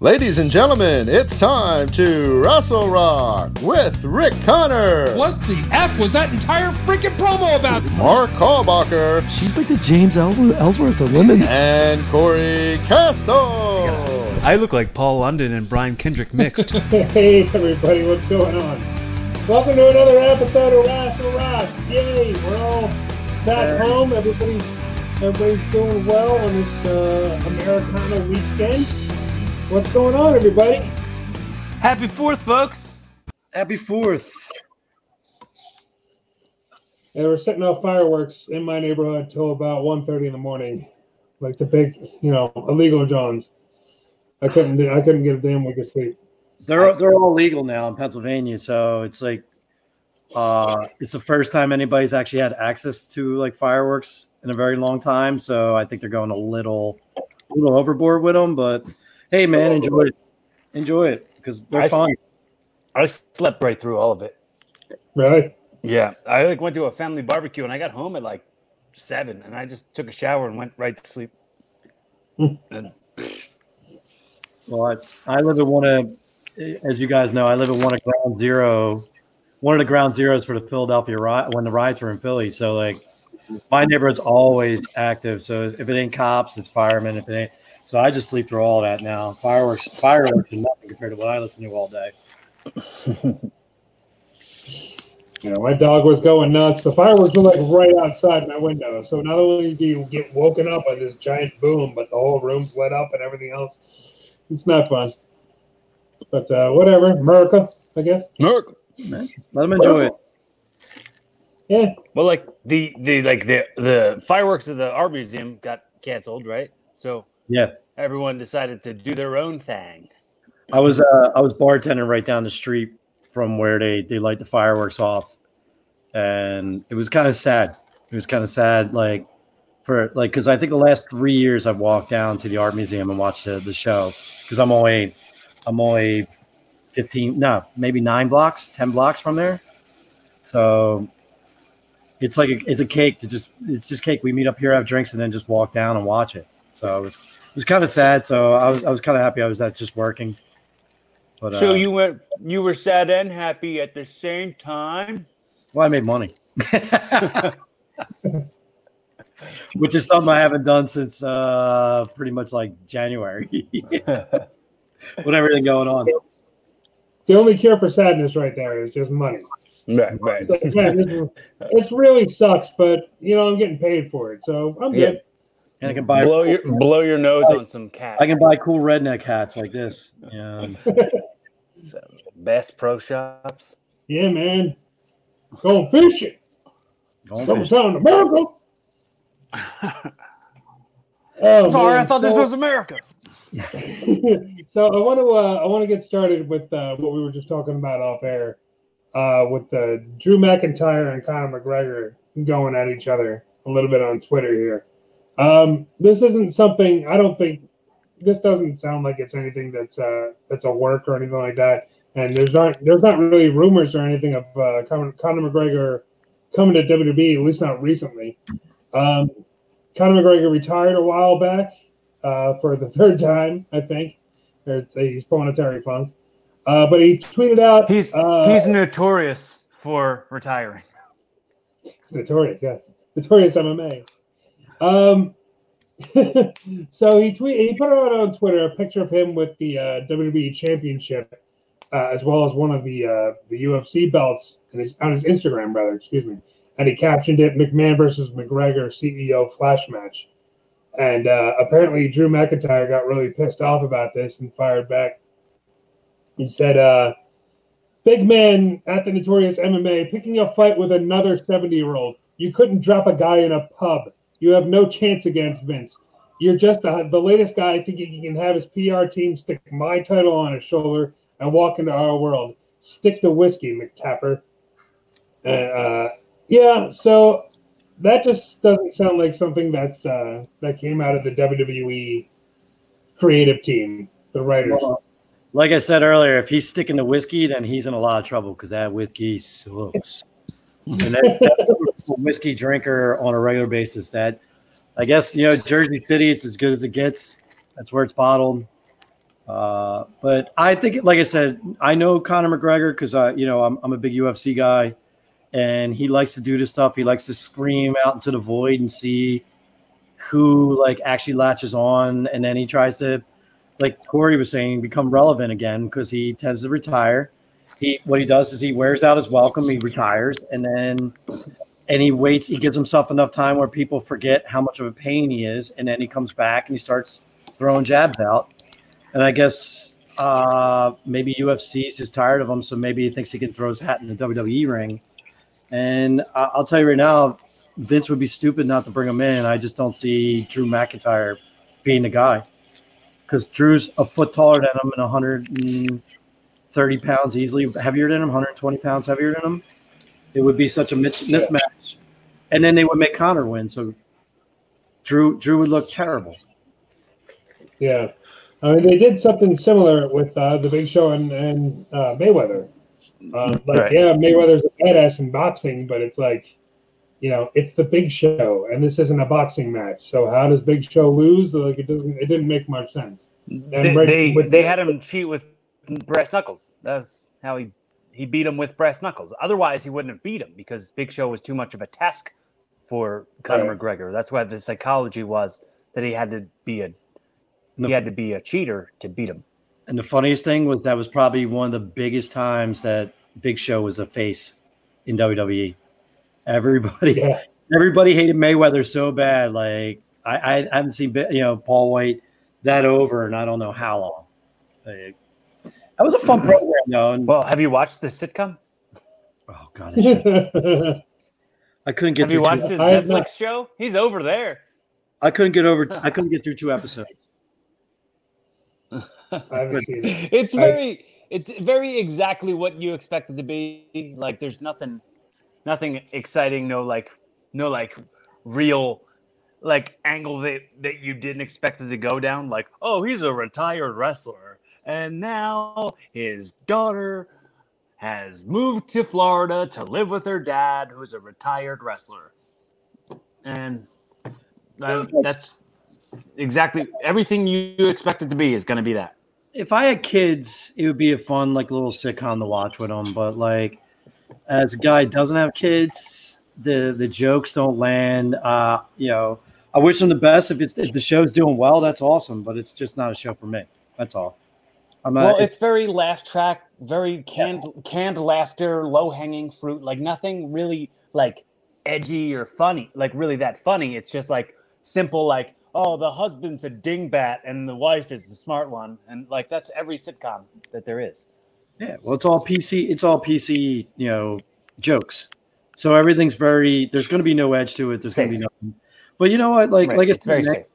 Ladies and gentlemen, it's time to Wrestle Rock with Rick Connor, What the F was that entire freaking promo about? Mark Callbacher, She's like the James Ellsworth of women. and Corey Castle. I look like Paul London and Brian Kendrick mixed. Hey everybody, what's going on? Welcome to another episode of Wrestle Rock. Yay, we're all back home. Everybody's everybody's doing well on this uh, Americana weekend. What's going on, everybody? Happy Fourth, folks. Happy Fourth. They were setting off fireworks in my neighborhood till about 1.30 in the morning, like the big, you know, illegal Johns. I couldn't, do- I couldn't get a damn week of sleep. They're they're all legal now in Pennsylvania, so it's like uh it's the first time anybody's actually had access to like fireworks in a very long time. So I think they're going a little a little overboard with them, but hey man, oh, enjoy it. Enjoy it because they're I fun. I slept right through all of it. Really? Yeah, I like went to a family barbecue and I got home at like seven, and I just took a shower and went right to sleep. Hmm. and Well, I, I live at one of as you guys know, I live at one of ground zero, one of the ground zeros for the Philadelphia riot when the riots were in Philly. So like my neighborhood's always active. So if it ain't cops, it's firemen. If it ain't so I just sleep through all that now. Fireworks fireworks are nothing compared to what I listen to all day. You know, my dog was going nuts. The fireworks were like right outside my window. So not only do you get woken up by this giant boom, but the whole room's lit up and everything else. It's not fun. But uh, whatever, America, I guess. Merc. Let them enjoy it. Yeah, Well, like the the like the the fireworks at the art museum got canceled, right? So Yeah. everyone decided to do their own thing. I was uh, I was bartending right down the street from where they they light the fireworks off, and it was kind of sad. It was kind of sad, like for like because I think the last three years I've walked down to the art museum and watched the, the show because I'm only I'm only fifteen no maybe nine blocks ten blocks from there, so it's like a, it's a cake to just it's just cake. We meet up here, have drinks, and then just walk down and watch it. So it was it was kind of sad. So I was I was kind of happy I was at just working. But, So uh, you went, you were sad and happy at the same time. well, I made money, which is something I haven't done since uh, pretty much like January, with everything going on. the only cure for sadness right there is just money. Right, right. So, yeah, this is- it's really sucks, but you know I'm getting paid for it, so I'm good. And I can buy blow your blow your nose on some cat. I can buy cool redneck hats like this. Yeah, Best pro shops. Yeah, man. Going fishing. going fishing. Summertime in America. Oh, Sorry, man. I thought this was America. so I want to uh, I want to get started with uh, what we were just talking about off air, uh, with uh, Drew McIntyre and Conor McGregor going at each other a little bit on Twitter here. Um, this isn't something I don't think this doesn't sound like it's anything that's uh, that's a work or anything like that. And there's not there's not really rumors or anything of uh, Conor, Conor McGregor coming to WWE, at least not recently. Um, Conor McGregor retired a while back uh, for the third time, I think. It's, he's pulling a Terry Funk. Uh, but he tweeted out. He's uh, he's notorious for retiring. notorious, yes, notorious MMA. Um, so he tweet he put out on Twitter a picture of him with the uh, WWE Championship, uh, as well as one of the uh, the UFC belts in his, on his Instagram, rather, Excuse me, and he captioned it "McMahon versus McGregor CEO Flash Match." And uh, apparently, Drew McIntyre got really pissed off about this and fired back. He said, uh, "Big man at the Notorious MMA picking a fight with another seventy-year-old. You couldn't drop a guy in a pub. You have no chance against Vince. You're just the, the latest guy thinking he can have his PR team stick my title on his shoulder and walk into our world. Stick to whiskey, McTapper." And uh, yeah, so that just doesn't sound like something that's uh, that came out of the WWE creative team, the writers. Well, Like I said earlier, if he's sticking to whiskey, then he's in a lot of trouble because that whiskey sucks. and that, that whiskey drinker on a regular basis, that I guess you know Jersey City, it's as good as it gets. That's where it's bottled. Uh, but I think, like I said, I know Conor McGregor because I, you know, I'm, I'm a big UFC guy, and he likes to do this stuff. He likes to scream out into the void and see who like actually latches on, and then he tries to, like Corey was saying, become relevant again because he tends to retire. He what he does is he wears out his welcome, he retires, and then and he waits. He gives himself enough time where people forget how much of a pain he is, and then he comes back and he starts throwing jabs out. And I guess uh, maybe UFC is just tired of him, so maybe he thinks he can throw his hat in the WWE ring. And I- I'll tell you right now, Vince would be stupid not to bring him in. I just don't see Drew McIntyre being the guy because Drew's a foot taller than him and 130 pounds easily heavier than him, 120 pounds heavier than him. It would be such a mis- mismatch, and then they would make Connor win. So Drew Drew would look terrible. Yeah. I mean, they did something similar with uh, the Big Show and, and uh, Mayweather. Uh, like, Right. yeah, Mayweather's a badass in boxing, but it's like, you know, it's the Big Show, and this isn't a boxing match. So how does Big Show lose? Like, it doesn't. It didn't make much sense. They, right they, with- they had him cheat with brass knuckles. That's how he he beat him with brass knuckles. Otherwise, he wouldn't have beat him because Big Show was too much of a task for Conor Right. McGregor. That's why the psychology was that he had to be a he had to be a cheater to beat him. And the funniest thing was that was probably one of the biggest times that Big Show was a face in WWE. Everybody, Yeah. everybody hated Mayweather so bad. Like I, I haven't seen you know Paul White that over, and I don't know how long. Like, that was a fun program though. And Well, have you watched the sitcom? oh god, I, I couldn't get Have you through. watched Two, his I Netflix not. show? He's over there. I couldn't get over. I couldn't get through two episodes. I haven't seen it. It's I- very it's very exactly what you expect it to be. Like there's nothing nothing exciting, no like no like real like angle that that you didn't expect it to go down. Like, oh, he's a retired wrestler. And now his daughter has moved to Florida to live with her dad, who's a retired wrestler. And uh, that's exactly everything you expect it to be is going to be that. if I had kids, it would be a fun like little sitcom to watch with them. But like, as a guy who doesn't have kids, the the jokes don't land. Uh, you know, I wish them the best. If it's if the show's doing well, that's awesome. But it's just not a show for me. That's all. I'm well, it's- it's very laugh track, very canned canned laughter, low hanging fruit, like nothing really like edgy or funny, like really that funny. It's just like simple, like oh, the husband's a dingbat and the wife is the smart one, and like that's every sitcom that there is. Yeah, well, it's all PC. It's all PC. You know, jokes. So everything's very. There's going to be no edge to it. There's going to be nothing. But you know what? Like, Right, like I it's very said, safe.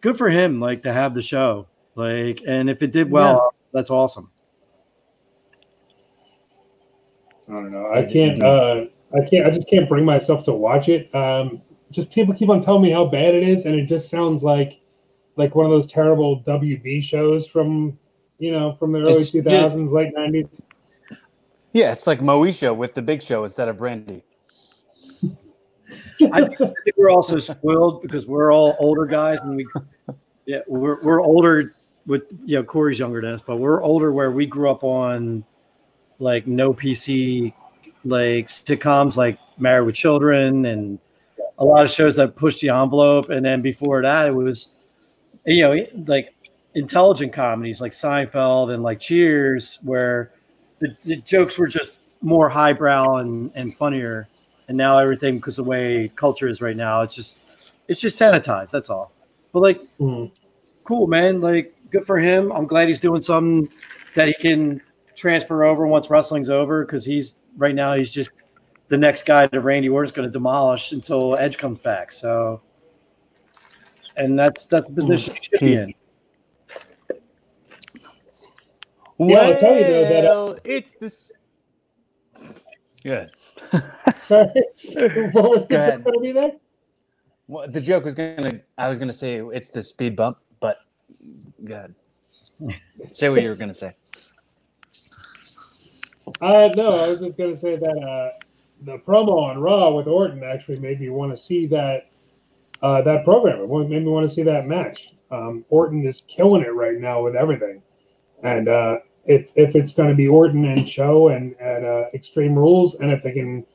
good for him. Like to have the show. Like, and if it did well, that's awesome. I don't know. I can't. Uh, I can't. I just can't bring myself to watch it. Um, just people keep on telling me how bad it is, and it just sounds like like one of those terrible WB shows from you know from the early It's- two thousands, late nineties. Yeah, it's like Moesha with the big show instead of Brandy. I think we're also spoiled because we're all older guys, and we, yeah, we're we're older. With you know, Corey's younger than us, but we're older where we grew up on like no PC, like sitcoms like Married with Children, and a lot of shows that pushed the envelope. And then before that, it was you know like intelligent comedies like Seinfeld and like Cheers, where the, the jokes were just more highbrow and and funnier and now everything because the way culture is right now it's just it's just sanitized that's all but like Mhm. cool man like good for him i'm glad he's doing something that he can transfer over once wrestling's over because he's right now he's just the next guy that randy orton's going to demolish until edge comes back so and that's that's the position he should be in Yeah, tell you, though, that, uh, it's this. Good. Sorry. what was the ahead. going to be there? Well, the joke was gonna. I was gonna say it's the speed bump, but good. Say what you were gonna say. Uh, no, I was just going to say that uh, the promo on Raw with Orton actually made me want to see that uh, that program. It made me want to see that match. Um, Orton is killing it right now with everything. And uh, if if it's going to be Orton and Show and at uh, Extreme Rules, and if they can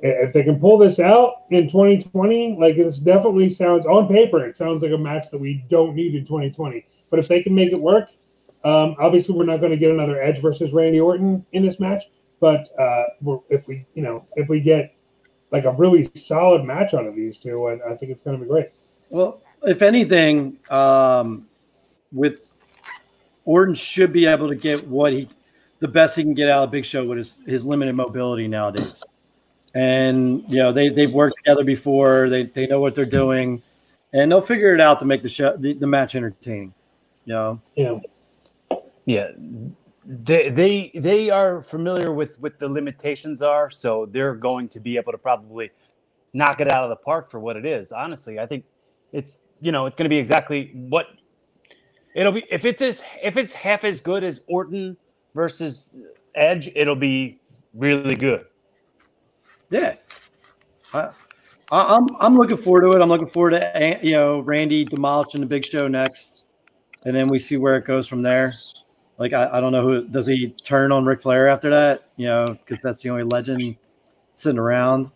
if they can pull this out in 2020, like this definitely sounds on paper, it sounds like a match that we don't need in 2020. But if they can make it work, um, obviously we're not going to get another Edge versus Randy Orton in this match. But uh, if we, you know, if we get like a really solid match out of these two, I, I think it's going to be great. Well, if anything, um, with Orton should be able to get what he, the best he can get out of Big Show with his, his limited mobility nowadays. And you know they they've worked together before. They they know what they're doing, and they'll figure it out to make the show the, the match entertaining. You know. Yeah. Yeah, they they they are familiar with what the limitations are, so they're going to be able to probably knock it out of the park for what it is. Honestly, I think it's you know it's going to be exactly what it'll be. If it's as if it's half as good as Orton versus Edge, it'll be really good. Yeah. I, I, I'm I'm looking forward to it. I'm looking forward to eh, you know Randy demolishing the Big Show next, and then we see where it goes from there. Like I, I don't know who does he turn on Ric Flair after that? You know, because that's the only legend sitting around.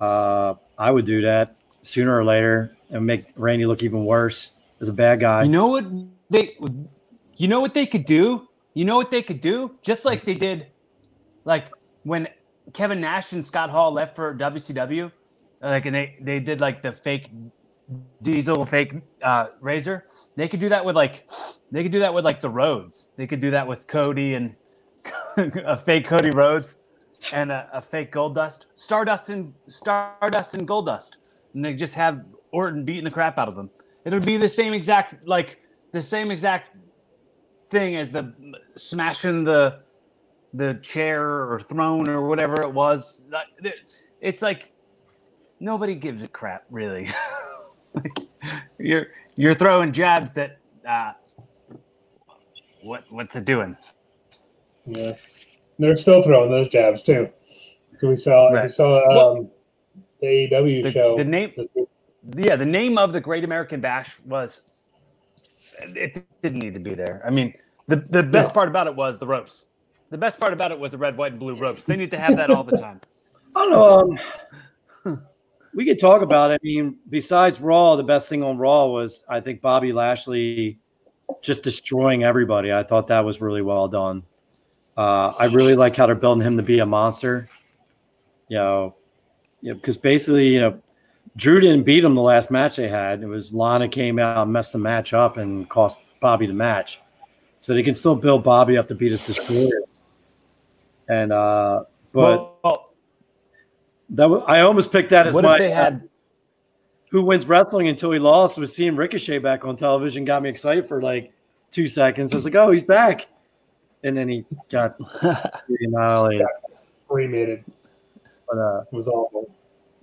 Uh, I would do that sooner or later and make Randy look even worse as a bad guy. You know what they you know what they could do? You know what they could do? Just like they did like when Kevin Nash and Scott Hall left for WCW, like and they they did like the fake diesel fake uh, razor. They could do that with like they could do that with like the Rhodes. They could do that with Cody and a fake Cody Rhodes and a, a fake Goldust, Stardust and Stardust and Goldust, and they just have Orton beating the crap out of them. It'll be the same exact like the same exact thing as the smashing the the chair or throne or whatever it was. It's like nobody gives a crap really. you're you're throwing jabs that uh, what what's it doing? Yeah, they're still throwing those jabs too. So we saw right. we saw um, well, the AEW the, show. The name, yeah, the name of the Great American Bash was. It didn't need to be there. I mean, the the best no. part about it was the ropes. The best part about it was the red, white, and blue ropes. They need to have that all the time. I don't know. Um, we could talk about it. I mean, besides Raw, the best thing on Raw was I think Bobby Lashley just destroying everybody. I thought that was really well done. Uh, I really like how they're building him to be a monster. You know, you know, because basically, you know, Drew didn't beat him the last match they had. It was Lana came out messed the match up and cost Bobby the match. So they can still build Bobby up to beat his destroyer. And uh, but well, that was, I almost picked that as what my if they had who wins wrestling until he lost was seeing Ricochet back on television got me excited for like two seconds. I was like, oh, he's back. And then he got annihilated. Cremated. But uh, it was awful.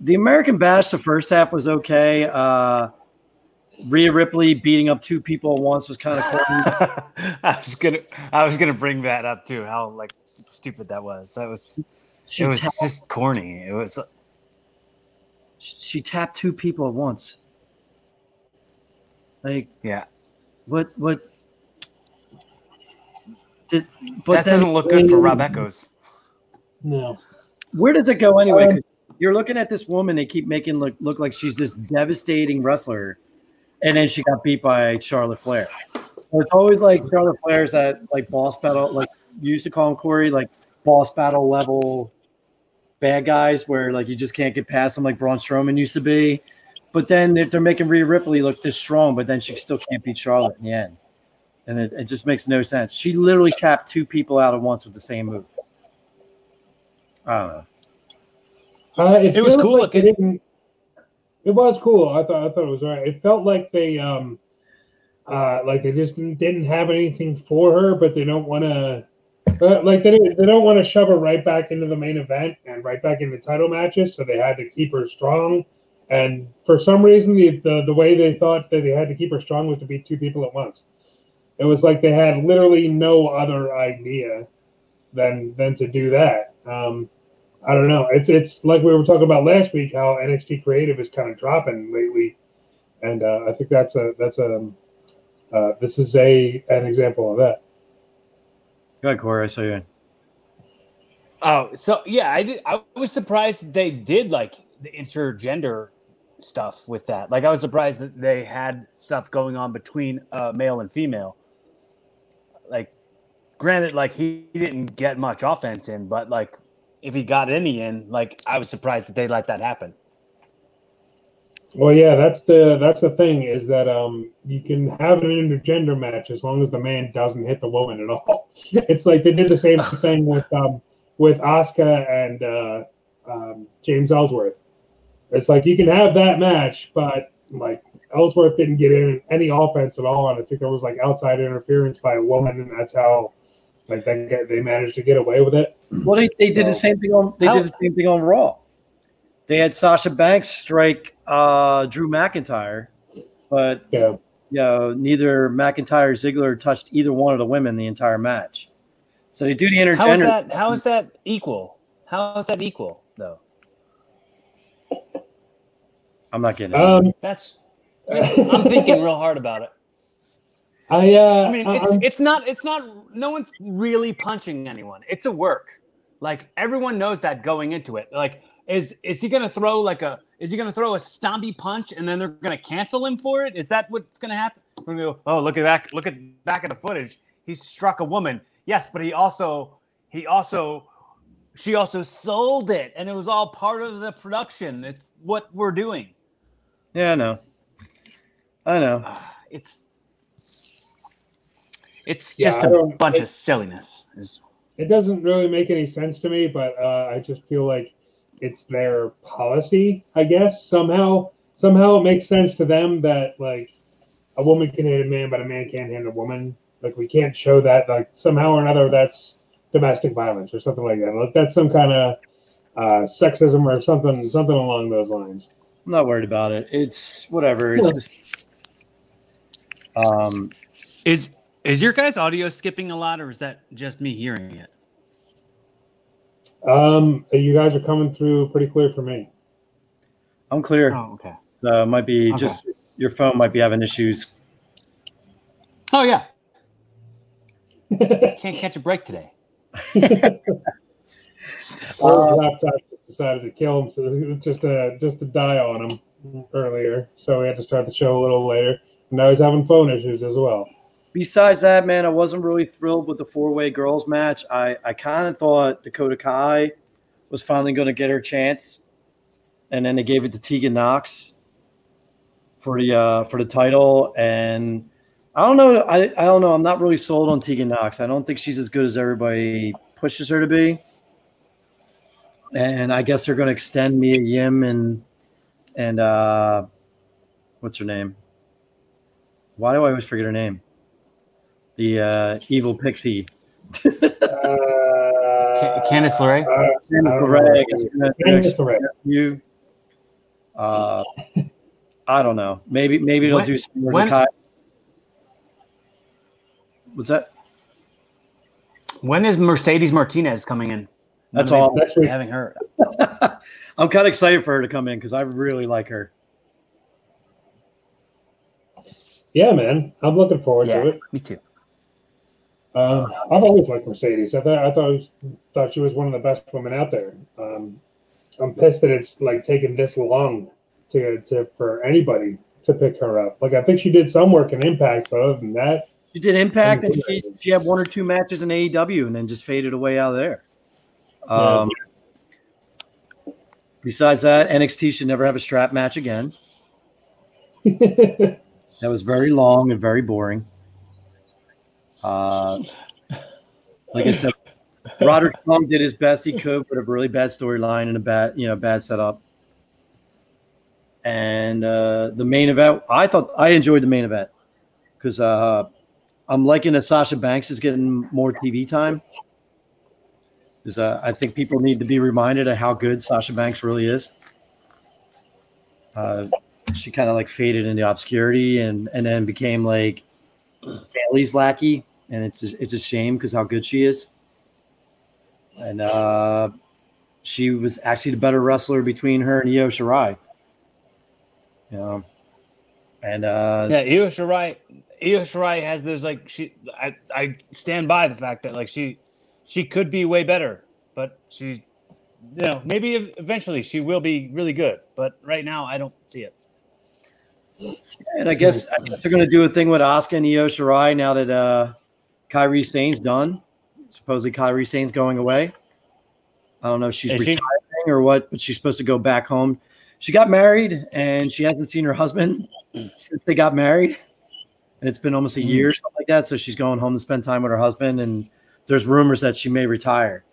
The American Bash, the first half was okay. Uh, Rhea Ripley beating up two people at once was kind of corny. I was gonna, I was gonna bring that up too. How like stupid that was. That was, she it was tapped, just corny. It was. She tapped two people at once. Like yeah, what what? Did, but that doesn't look good for Rob Echoes. No. Where does it go anyway? Um, you're looking at this woman. They keep making look look like she's this devastating wrestler, and then she got beat by Charlotte Flair. So it's always like Charlotte Flair's that like boss battle, like you used to call him Corey, like boss battle level bad guys where like you just can't get past them like Braun Strowman used to be. But then if they're making Rhea Ripley look this strong, but then she still can't beat Charlotte in the end. And it, it just makes no sense. She literally tapped two people out at once with the same move. I don't know. Uh, it, it was cool. Like it, it was cool. I thought I thought it was right. It felt like they um uh like they just didn't have anything for her, but they don't want to uh, like they, they don't want to shove her right back into the main event and right back into title matches, so they had to keep her strong. And for some reason, the, the the way they thought that they had to keep her strong was to beat two people at once. It was like they had literally no other idea than than to do that. Um, I don't know. It's it's like we were talking about last week how NXT creative is kind of dropping lately, and uh, I think that's a that's a uh, this is a an example of that. Go ahead, Corey. I saw you. In. Oh, so yeah, I did. I was surprised they did like the intergender stuff with that. Like, I was surprised that they had stuff going on between uh, male and female. Like, granted, like he, he didn't get much offense in, but like if he got any in, like I was surprised that they let that happen. Well, yeah, that's the that's the thing is that um you can have an intergender match as long as the man doesn't hit the woman at all. It's like they did the same thing with um with Asuka and uh, um, James Ellsworth. It's like you can have that match, but like Ellsworth didn't get in any offense at all, and I think there was like outside interference by a woman, and that's how like they get, they managed to get away with it. Well, they, they did the same thing on they How- did the same thing on Raw. They had Sasha Banks strike uh, Drew McIntyre, but Yeah, you know, neither McIntyre or Ziggler touched either one of the women the entire match. So they do the intergender. How is that? How is that equal? How is that equal though? I'm not getting it. um, That's. I'm thinking real hard about it. I uh, I mean, it's I'm- it's not it's not. No one's really punching anyone. It's a work. Like everyone knows that going into it. Like, is is he gonna throw like a? Is he gonna throw a stompy punch and then they're gonna cancel him for it? Is that what's gonna happen? We're gonna go. Oh, look at that! Look at back at the footage. He struck a woman. Yes, but he also he also she also sold it, and it was all part of the production. It's what we're doing. yeah, I know. I know. It's it's Yeah, just a bunch it- of silliness. It doesn't really make any sense to me, but uh, I just feel like it's their policy. I guess somehow somehow it makes sense to them that like a woman can hit a man, but a man can't hit a woman. Like we can't show that. Like somehow or another, that's domestic violence or something like that. Like that's some kind of uh, sexism or something something along those lines. I'm not worried about it. It's whatever. It's just um Is is your guys' audio skipping a lot, or is that just me hearing it? Um, you guys are coming through pretty clear for me. I'm clear. oh okay. So it might be Okay. just your phone might be having issues. Oh yeah, can't catch a break today. Our laptop just decided to kill him, so just to just to die on him earlier. So we had to start the show a little later. Now he's having phone issues as well. Besides that, man, I wasn't really thrilled with the four-way girls match. I, I kind of thought Dakota Kai was finally going to get her chance, and then they gave it to Tegan Nox for the uh, for the title. And I don't know. I, I don't know. I'm not really sold on Tegan Nox. I don't think she's as good as everybody pushes her to be. And I guess they're going to extend Mia Yim and and uh, what's her name? Why do I always forget her name? The uh, evil pixie. Uh, Ca- Candice LeRae? uh, Candice I don't know. LeRae, I guess we're gonna- Candice LeRae. You. Uh, I don't know. Maybe maybe they'll When- do some when- Kai. What's that? When is Mercedes Martinez coming in? That's When all. they Next. Having her. I'm kind of excited for her to come in because I really like her. Yeah, man, I'm looking forward Yeah, to it. me too. Um, I've always liked Mercedes. I thought I thought, was, thought she was one of the best women out there. Um, I'm pissed that it's like taken this long to to for anybody to pick her up. Like I think she did some work in Impact, but other than that, She did Impact and she, she had one or two matches in AEW and then just faded away out of there. Um, Besides that, NXT should never have a strap match again. That was very long and very boring. Uh, like I said, Roderick Strong did his best he could with a really bad storyline and a bad, you know, bad setup. And uh, the main event, I thought I enjoyed the main event because uh, I'm liking that Sasha Banks is getting more TV time. Because uh, I think people need to be reminded of how good Sasha Banks really is. Uh, she kind of like faded into obscurity and and then became like Bayley's lackey, and it's just, it's a shame because how good she is. And uh, she was actually the better wrestler between her and Io Shirai. You know, and uh, Yeah, Io Shirai. Io Shirai has those like she. I I stand by the fact that like she she could be way better, but she, you know, maybe eventually she will be really good. But right now, I don't see it. And I guess I guess they're going to do a thing with Asuka and Io Shirai now that uh, Kairi Sane's done. Supposedly Kairi Sane's going away. I don't know if she's Is she? retiring or what, but she's supposed to go back home. She got married and she hasn't seen her husband since they got married. And it's been almost a hmm. year or something like that. So she's going home to spend time with her husband. And there's rumors that she may retire.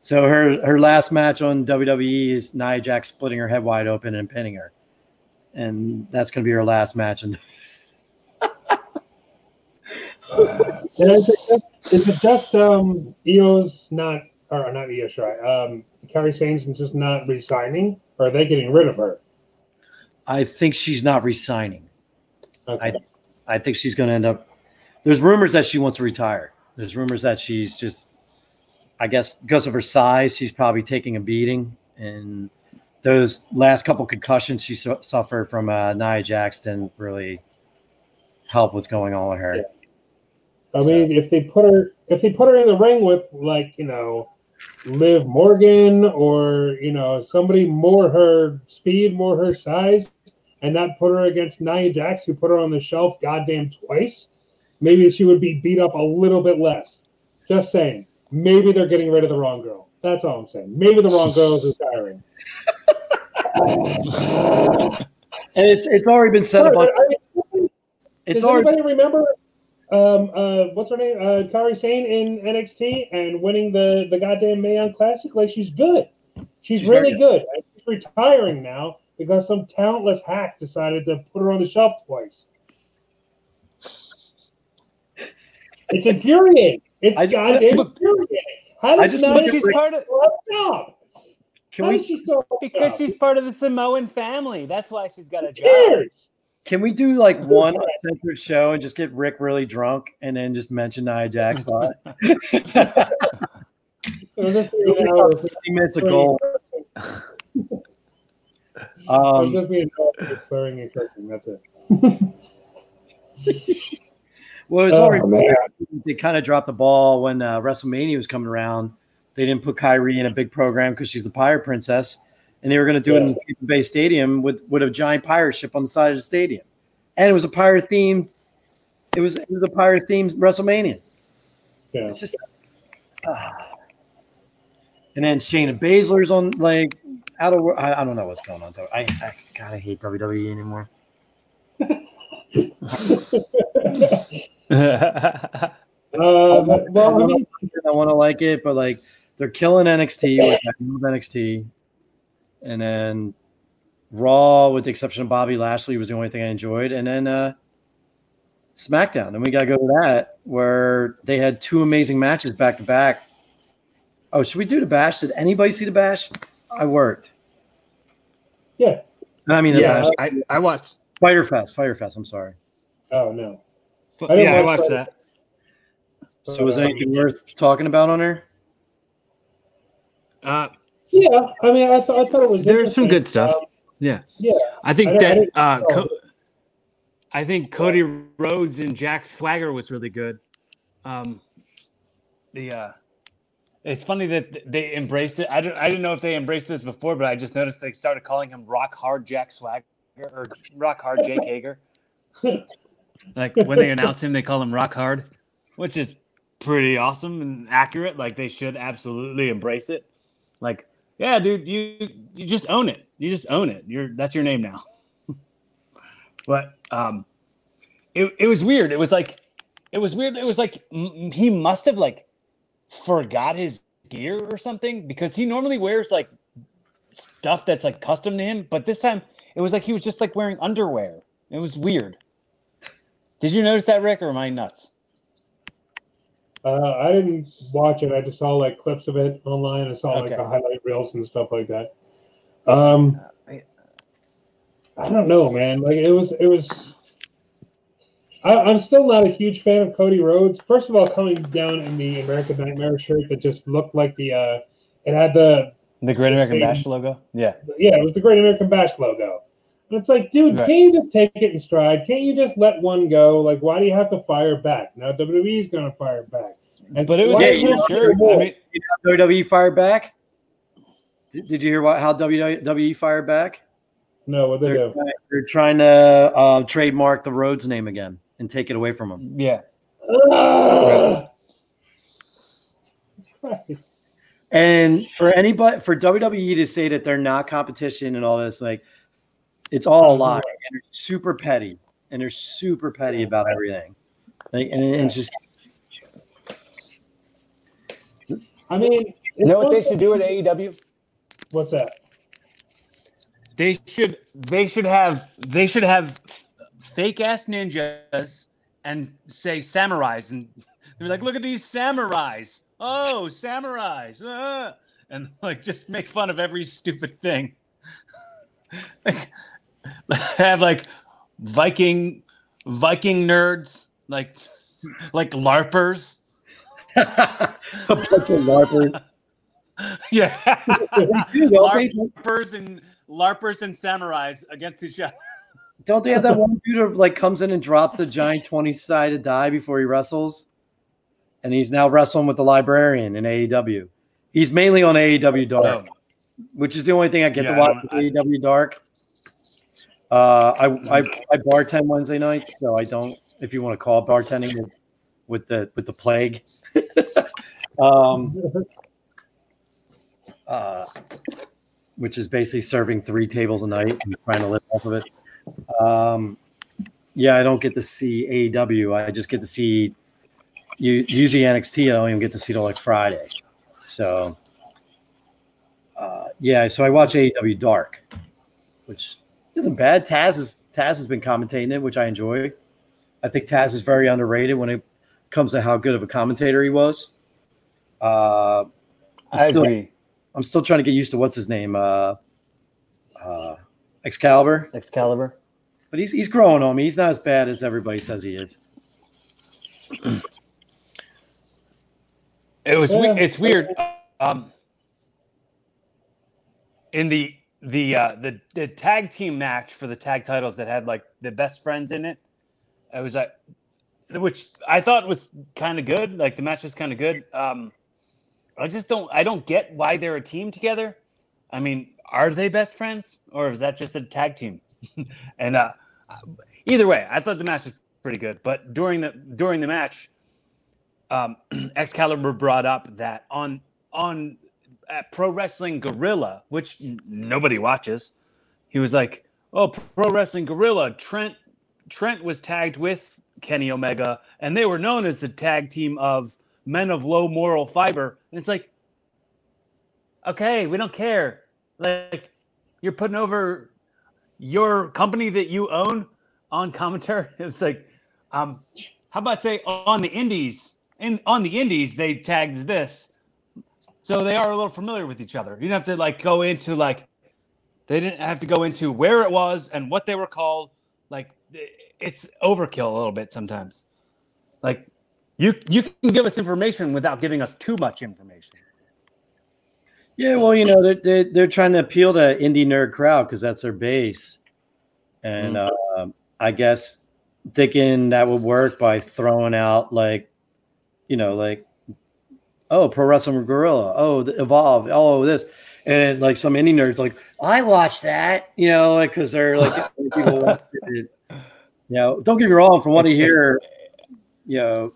So her her last match on WWE is Nia Jax splitting her head wide open and pinning her. And that's going to be her last match. And is it just, is it just um, Io's not, or not Io Shirai, um, Kairi Sane's just not resigning? Or are they getting rid of her? I think she's not resigning. Okay. I think she's going to end up. There's rumors that she wants to retire. There's rumors that she's just, I guess, because of her size, she's probably taking a beating. And those last couple concussions she su- suffered from uh, Nia Jackson really help what's going on with her. Yeah. I mean, if they put her, if they put her in the ring with like you know, Liv Morgan or you know somebody more her speed, more her size, and not put her against Nia Jax, who put her on the shelf goddamn twice, maybe she would be beat up a little bit less. Just saying. Maybe they're getting rid of the wrong girl. That's all I'm saying. Maybe the wrong girl is retiring. And it's it's already been said about. I mean, It's Does already anybody remember um, uh, what's her name? Uh, Kairi Sane in NXT and winning the, the goddamn Mae Young Classic? Like, she's good. She's, She's really very good. She's retiring now because some talentless hack decided to put her on the shelf twice. It's infuriating. It's just- goddamn but- infuriating. How I does just Nia want But she's part of have a job? can How we does she still because job? she's part of the Samoan family. That's why she's got a job. cares? Can we do like one uncensored show and just get Rick really drunk and then just mention Nia Jax? spot? It'll just be an hour of 15 minutes of gold. It'll Um, just be an hour of slurring and cursing. That's it. well, it's Oh, already man. they kind of dropped the ball when uh, WrestleMania was coming around. They didn't put Kairi in a big program because she's the pirate princess, and they were going to do it in Yeah. Tampa Bay Stadium with with a giant pirate ship on the side of the stadium, and it was a pirate themed. It was it was a pirate themed WrestleMania. Yeah. It's just. ah. and then Shayna Baszler's on like out of I, I don't know what's going on though. I, I gotta hate WWE anymore. Uh, well, I want to like it, but like they're killing NXT. Love NXT, and then Raw, with the exception of Bobby Lashley, was the only thing I enjoyed, and then uh, SmackDown. And we got to go to that where they had two amazing matches back to back. Oh, should we do the Bash? Did anybody see the Bash? I worked. yeah. I mean, the yeah, Bash. I, I watched. Fire Fest. Fire Fest. I'm sorry. Oh no. I didn't Yeah, I watch watched that. that. So, was there anything worth talking about on there? Uh, Yeah, I mean, I, th- I thought it was. Good. There's some good stuff. Um, Yeah. yeah, I think I don't- I that uh. Co- I think Cody Rhodes and Jack Swagger was really good. Um, the uh, it's funny that they embraced it. I don't I didn't know if they embraced this before, but I just noticed they started calling him Rock Hard Jack Swagger or Rock Hard Jake Hager. like when they announce him, they call him Rock Hard, which is pretty awesome and accurate. Like they should absolutely embrace it. Like, yeah, dude, you you just own it. You just own it. You're that's your name now. but um, it it was weird. It was like it was weird. It was like m- he must have like forgot his gear or something because he normally wears like stuff that's like custom to him, but this time it was like he was just like wearing underwear. It was weird. Did you notice that, Rick, or am I nuts? Uh, I didn't watch it. I just saw like clips of it online. I saw like Okay. the highlight reels and stuff like that. Um, I don't know, man. Like it was, it was. I, I'm still not a huge fan of Cody Rhodes. First of all, coming down in the American Nightmare shirt that just looked like the. uh It had the The Great American Same. Bash logo. Yeah. yeah, it was the Great American Bash logo. And it's like, dude, Right. can't you just take it in stride? Can't you just let one go? Like, why do you have to fire back? Now WWE's going to fire back. And But it was why a do you cool have to shirt. do more? I mean, WWE E fired back. Did, did you hear what how WWE fired back? no, what they They're, do? trying- they're trying to uh, trademark the Rhodes name again and take it away from them. yeah. Ugh. Christ. And for anybody, for WWE to say that they're not competition and all this, like, it's all a lie. And they're super petty, and they're super petty about everything. Like, and it's just I mean, You know what they should do at AEW? What's that? They should they should have they should have fake ass ninjas and say samurais and they're like, look at these samurais. Oh, samurais. ah," And like just make fun of every stupid thing. have like Viking Viking nerds, like like LARPers. a bunch of larpers. Yeah. Dude, don't, they, LARPers and LARPers and samurais against each other. don't they have that one dude who like comes in and drops the giant twenty sided die before he wrestles, and he's now wrestling with the librarian in AEW. He's mainly on AEW Dark. Oh. which is the only thing I get Yeah, to watch AEW Dark. Uh, I, I I bartend Wednesday nights, so I don't. If you want to call bartending with, with the with the plague, um, uh, which is basically serving three tables a night and trying to live off of it. Um, yeah, I don't get to see AEW. I just get to see you usually NXT. I don't even get to see till like Friday. So uh, yeah, so I watch AEW Dark, which isn't bad. Taz is Taz has been commentating it, which I enjoy. I think Taz is very underrated when it comes to how good of a commentator he was. Uh, I'm I still, agree. I'm still trying to get used to what's his name, uh, uh, Excalibur, Excalibur. but he's he's growing on me. He's not as bad as everybody says he is. It was. we- Yeah. It's weird. Um, in the the uh, the the tag team match for the tag titles that had like the best friends in it, it was like, which I thought was kind of good. Like the match was kind of good. Um, I just don't. I don't get why they're a team together. I mean, are they best friends or is that just a tag team? and uh, either way, I thought the match was pretty good. But during the during the match, um, Excalibur brought up that on on at Pro Wrestling Guerrilla, which nobody watches, he was like, "Oh, Pro Wrestling Guerrilla, Trent Trent was tagged with Kenny Omega, and they were known as the tag team of men of low moral fiber." And it's like, okay, we don't care. Like, you're putting over your company that you own on commentary. It's like, um, how about say on the indies? In on the indies, they tagged this, so they are a little familiar with each other. You don't have to like go into like, they didn't have to go into where it was and what they were called. Like, it's overkill a little bit sometimes. Like, you you can give us information without giving us too much information. Yeah, well, you know, they're, they're, they're trying to appeal to indie nerd crowd because that's their base. And uh, I guess thinking that would work by throwing out, like, you know, like, oh, Pro Wrestling Guerrilla, oh, the Evolve, oh, this. And like some indie nerds, like, I watched that, you know, like, because they're like, people watch it. You know, don't get me wrong, from what I It's- it's- hear, you know,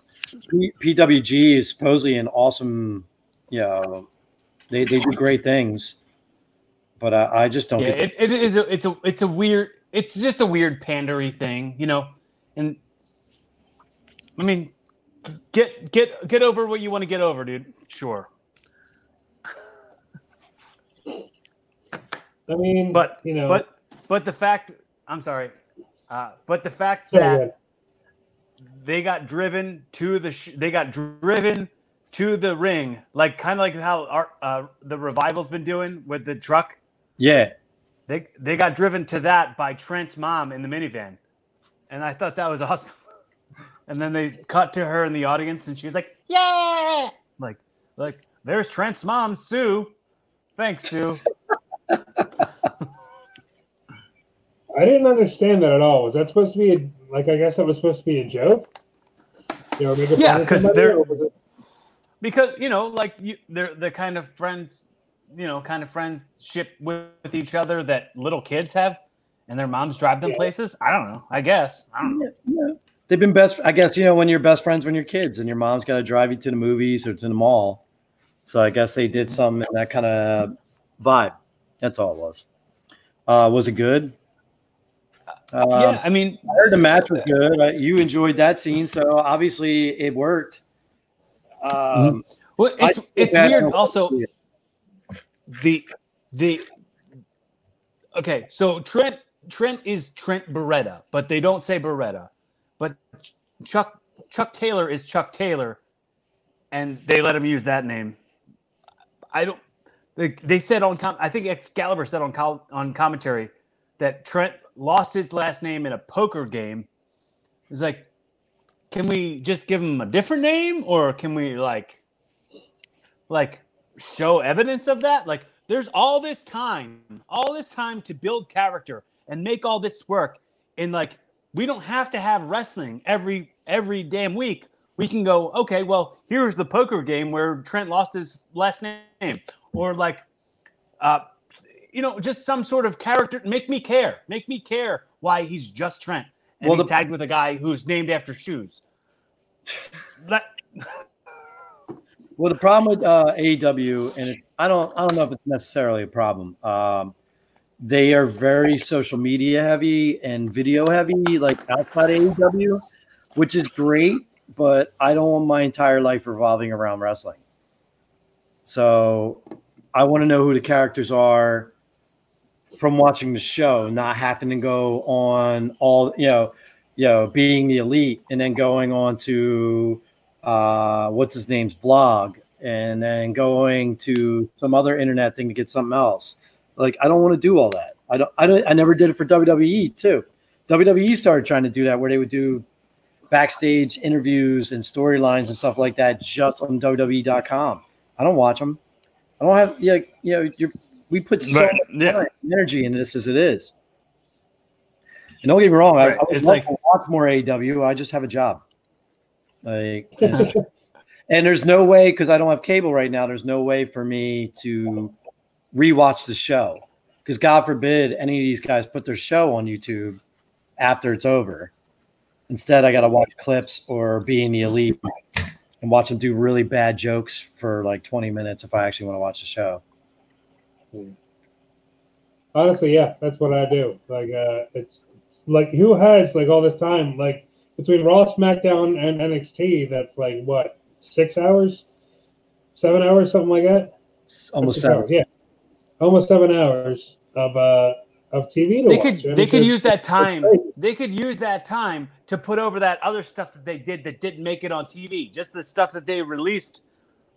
P- PWG is supposedly an awesome, you know, they, they do great things, but I, I just don't yeah, get. it, it is a it's a it's a weird it's just a weird pandery thing, you know. And I mean, get get get over what you want to get over, dude. Sure, I mean, but you know, but but the fact I'm sorry, uh, but the fact so that good. they got driven to the sh- they got driven to the ring, like kind of like how our, uh, the revival's been doing with the truck. yeah, They they got driven to that by Trent's mom in the minivan, and I thought that was awesome. And then they cut to her in the audience, and she was like, "Yeah!" Like like there's Trent's mom, Sue. Thanks, Sue. I didn't understand that at all. Was that supposed to be a, like? I guess that was supposed to be a joke. You know, Yeah, fun of 'cause somebody, they're- it- because you know like you, they're the kind of friends you know kind of friendship with, with each other that little kids have and their moms drive them Yeah. places i don't know i guess i don't know Yeah. They've been best. I guess you know when you're best friends when you're kids, and your mom's got to drive you to the movies or to the mall. So I guess they did some in that kind of vibe. That's all it was. Uh, was it good? Um, yeah i mean I heard the match was good. You enjoyed that scene, so obviously it worked. Um, well it's it's weird also the the okay so trent trent is trent beretta but they don't say beretta but chuck chuck taylor is chuck taylor and they let him use that name. I don't they, they said on com- i think excalibur said on on commentary that trent lost his last name in a poker game. It's like can we just give him a different name or can we like like show evidence of that? Like there's all this time all this time to build character and make all this work and like we don't have to have wrestling every every damn week. We can go okay well here's the poker game where trent lost his last name. Or like uh you know just some sort of character. Make me care. Make me care why he's just trent. And Well, he's the- tagged with a guy who's named after shoes. That, Well, the problem with uh, AEW, and it, I don't, I don't know if it's necessarily a problem. Um, they are very social media heavy and video heavy, like outside AEW, which is great. But I don't want my entire life revolving around wrestling. So I want to know who the characters are from watching the show, not having to go on all, you know, you know, being the elite and then going on to uh, what's his name's vlog and then going to some other internet thing to get something else. Like I don't want to do all that. I don't. I don't. I never did it for WWE too. WWE started trying to do that where they would do backstage interviews and storylines and stuff like that just on WWE.com. I don't watch them. I don't have. Yeah, you know, you're, we put so Right, much yeah. energy into this as it is. And don't get me wrong, I, Right, I would it's love like- to watch more AEW. I just have a job. Like, and there's no way because I don't have cable right now. There's no way for me to rewatch the show because God forbid any of these guys put their show on YouTube after it's over. Instead, I got to watch clips or be in the elite and watch them do really bad jokes for like 20 minutes if I actually want to watch the show. Honestly, yeah, that's what I do. Like, uh, it's, it's like who has like all this time, like between Raw, SmackDown, and NXT. That's like what six hours, seven hours, something like that. It's almost seven. hours, yeah, almost seven hours of uh of TV to they watch. could And they could use that time. They could use that time to put over that other stuff that they did that didn't make it on TV just the stuff that they released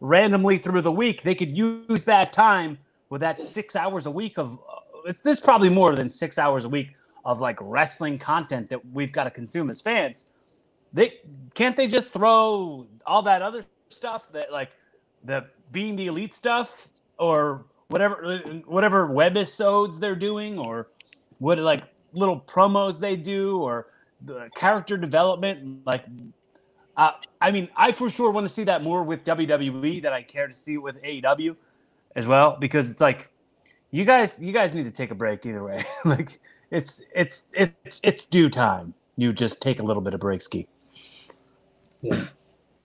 randomly through the week they could use that time with that 6 hours a week of uh, it's this probably more than 6 hours a week of like wrestling content that we've got to consume as fans. They can't they just throw all that other stuff that like the being the elite stuff or whatever whatever webisodes they're doing or what like little promos they do or the character development like uh, i mean i for sure want to see that more with wwe than i care to see with aew as well because it's like you guys you guys need to take a break either way. Like it's it's it's it's due time. You just take a little bit of break ski. Yeah.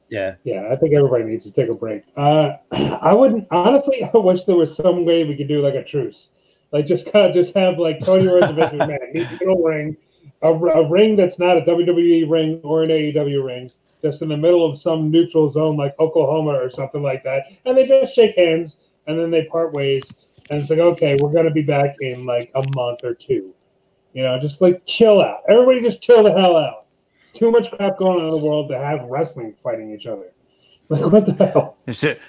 Yeah, Yeah, I think everybody needs to take a break. Uh, I wouldn't honestly. I wish there was some way we could do like a truce, like just kind of just have like Tony Rhodes and Vince McMahon neutral ring, a, a ring that's not a WWE ring or an AEW ring, just in the middle of some neutral zone like Oklahoma or something like that, and they just shake hands and then they part ways, and it's like okay, we're gonna be back in like a month or two, you know, just like chill out. Everybody just chill the hell out too much crap going on in the world to have wrestling fighting each other. Like what the hell? They should.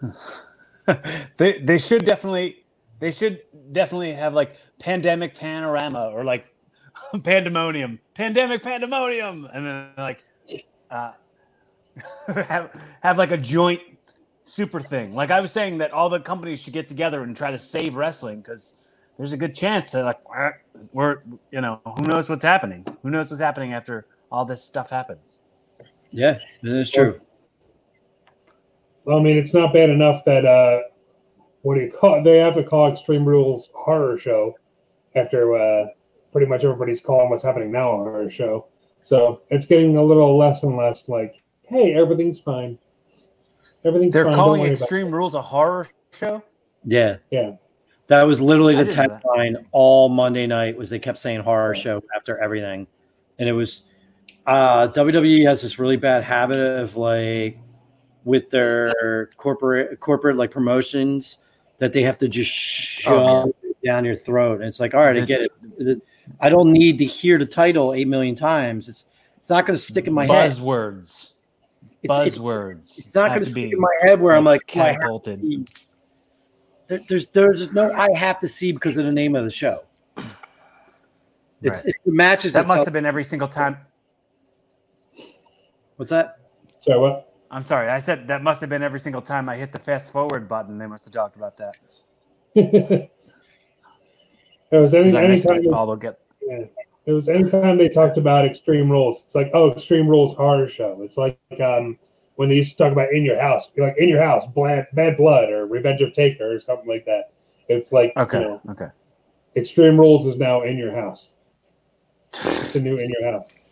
they they should definitely they should definitely have like pandemic panorama or like pandemonium pandemic pandemonium and then like uh, have have like a joint super thing. Like I was saying that all the companies should get together and try to save wrestling because there's a good chance that like we're you know who knows what's happening? Who knows what's happening after all this stuff happens? Yeah, that is true. Well, I mean, it's not bad enough that uh, what do you call? They have to call Extreme Rules horror show after uh, pretty much everybody's calling what's happening now a horror show. So it's getting a little less and less like, hey, everything's fine. Everything's They're fine. Calling Extreme Rules a horror show. Yeah. Yeah. that was literally I the didn't tagline all Monday night. Was they kept saying horror show after everything, and it was uh, WWE has this really bad habit of like with their corporate corporate like promotions that they have to just shove Oh, it down your throat. And it's like, all right, I get it. I don't need to hear the title eight million times. It's it's not going to stick in my head. Buzzwords. It's, it's, Buzzwords. it's not going to stick be in my head where I'm like, like "Oh, I have to catapulted. see." There, there's there's no I have to see because of the name of the show. It's, Right. it's the matches. That must have been every single time. What's that? So what? I'm sorry. I said that must have been every single time I hit the fast forward button. They must have talked about that. it was any, I missed anytime it. they, I'll get. yeah, it was anytime they talked about Extreme Rules. It's like, oh, Extreme Rules horror show. It's like um, when they used to talk about In Your House, be like In Your House, Bad, Bad Blood, or Revenge of Taker, or something like that. It's like Okay. you know, Okay. Extreme Rules is now In Your House. It's a new In Your House.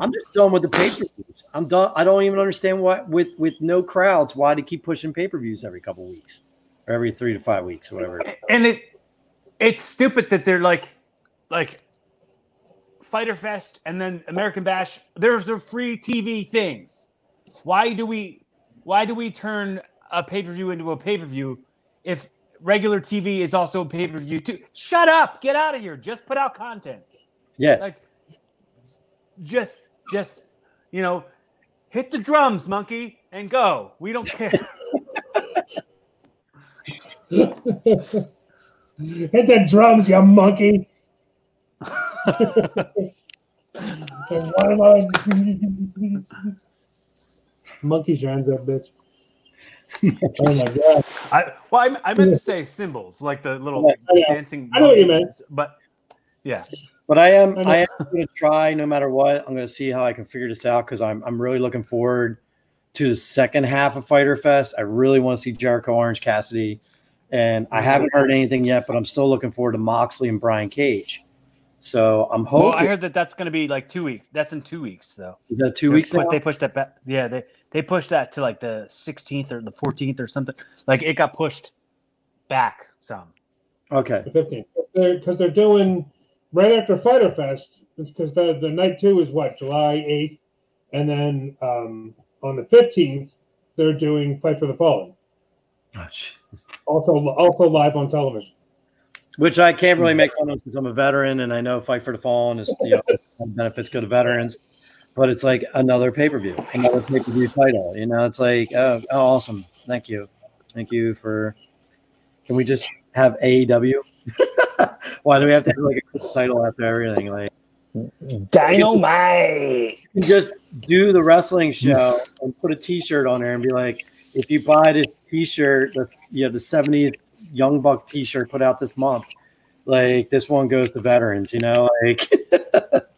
I'm just done with the pay per views. I'm done. I don't even understand why with with no crowds why they keep pushing pay per views every couple weeks or every three to five weeks, whatever. And it, it's stupid that they're like, like, Fighter Fest and then American Bash. They're they're free TV things. Why do we, why do we turn a pay per view into a pay per view if regular TV is also a pay per view too? Shut up! Get out of here! Just put out content. Yeah, like just just you know hit the drums monkey and go we don't care Hit the drums, you monkey. And why am I- Monkey's hands up, bitch. oh my god. I, well I, I meant to say symbols like the little Yeah, dancing I know what you monkeys, but yeah but I am I. I am going to try no matter what. I'm going to see how I can figure this out because I'm I'm really looking forward to the second half of Fighter Fest. I really want to see Jericho Orange Cassidy, and I haven't heard anything yet, but I'm still looking forward to Moxley and Brian Cage. So I'm well hoping i heard that that's going to be like two weeks that's in two weeks though is that two They weeks put- now? they pushed that back yeah they they pushed that to like the 16th or the 14th or something like it got pushed back some Okay, The 15th. Because they're, doing right after Fighter Fest, because the, the night two is what, July 8th? And then um, on the 15th, they're doing Fight for the Fallen. Also, also live on television. which I can't really make fun of because I'm a veteran and I know Fight for the Fallen is you know benefits go to veterans, but it's like another pay per view, another pay per view title. You know, it's like oh, oh, awesome, thank you, thank you for. Can we just have AEW? Why do we have to have like a title after everything? Like dynamite you can just do the wrestling show and put a T-shirt on there and be like, if you buy this T-shirt, the you know the 70th Young Buck T-shirt put out this month, like this one goes to veterans. You know, like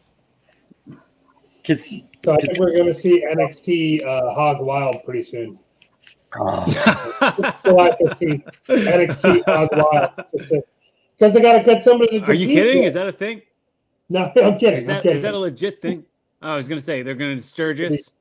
kids. So I think we're going to see NXT uh, Hog Wild pretty soon. Oh, July 15th. NXT Hog Because they got to get somebody to are you kidding with. is that a thing No, I'm kidding. is I'm that kidding. is that a legit thing oh, i was going to say they're going to sturgis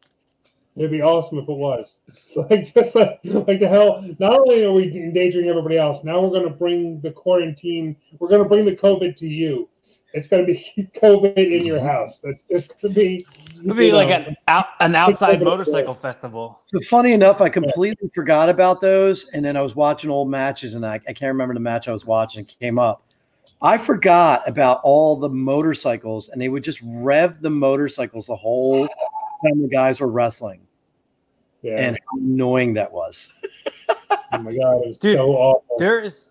It'd be awesome if it was. It's like just like like the hell. Not only are we endangering everybody else, now we're going to bring the quarantine. We're going to bring the COVID to you. It's going to be COVID in your house. That's it's going to be. It'd be you like know, an out, an outside over the motorcycle festival. so funny enough, I completely forgot about those, and then I was watching old matches, and I, I can't remember the match I was watching. It came up. I forgot about all the motorcycles, and they would just rev the motorcycles the whole time the guys were wrestling. yeah. and how annoying that was. Oh my god, it was Dude, so awful. There is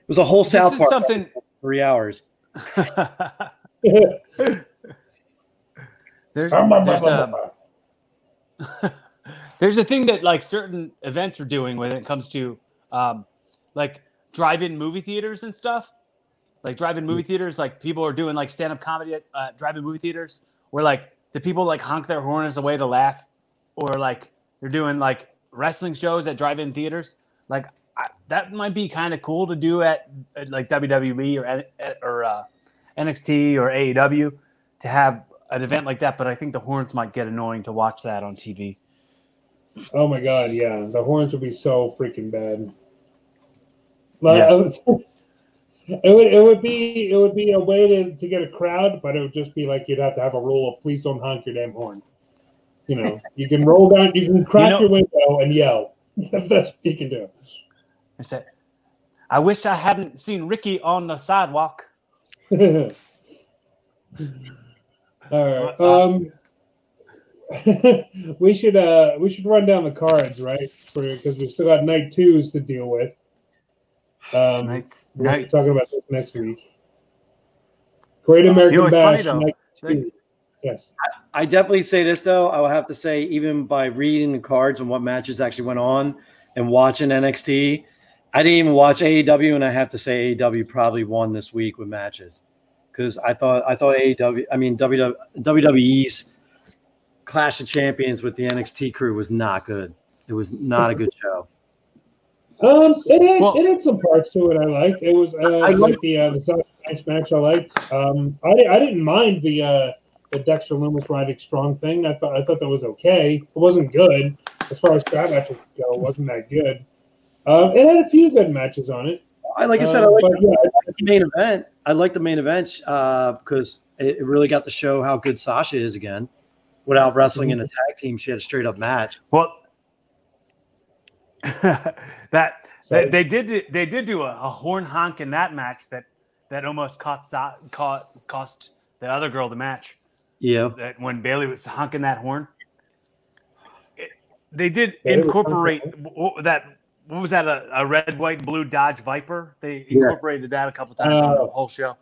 it was a whole this South is Park something. three hours. There's there's um, a there's a thing that like certain events are doing when it comes to um, like drive-in movie theaters and stuff. Like drive-in movie theaters, like people are doing like stand-up comedy at uh, drive-in movie theaters, where like the people like honk their horn as a way to laugh, or like they're doing like wrestling shows at drive-in theaters. Like I, that might be kind of cool to do at, at like WWE or or uh, NXT or AEW to have an event like that. But I think the horns might get annoying to watch that on TV. Oh my god, yeah, the horns would be so freaking bad. Yeah. It would it would be it would be a way to, to get a crowd, but it would just be like you'd have to have a rule of please don't honk your damn horn. You know, you can roll down, you can crack you know, your window and yell. That's what you can do. I said, I wish I hadn't seen Ricky on the sidewalk. All right. Um, we should uh we should run down the cards, right? For because we still got night twos to deal with. Um, Nights, we're night. talking about this next week. Great American you know, Bash. Night two. Yes. I, I definitely say this though. I will have to say, even by reading the cards and what matches actually went on and watching NXT, I didn't even watch AEW, and I have to say AEW probably won this week with matches because I thought I thought AEW, I mean WWE's Clash of Champions with the NXT crew was not good. It was not a good show. Um, it had, well, it had some parts to it I liked. It was uh, I liked the uh, the nice match I liked. Um, I, I didn't mind the uh, the Dexter Lumis Roderick Strong thing. I thought I thought that was okay. It wasn't good as far as crowd matches go. It wasn't that good. Um, it had a few good matches on it. I like I said, I like, um, yeah, the main event. I like the main event because uh, it really got to show how good Sasha is again. Without wrestling mm-hmm. in a tag team, she had a straight up match. Well, that they, they, did they did do a, a, horn honk in that match that that almost cost caught cost the other girl the match. Yeah, that when Bayley was honking that horn, it, they did incorporate that. What was that? A, a, red, white, and blue Dodge Viper. They incorporated yeah. that a couple times uh, on the whole show.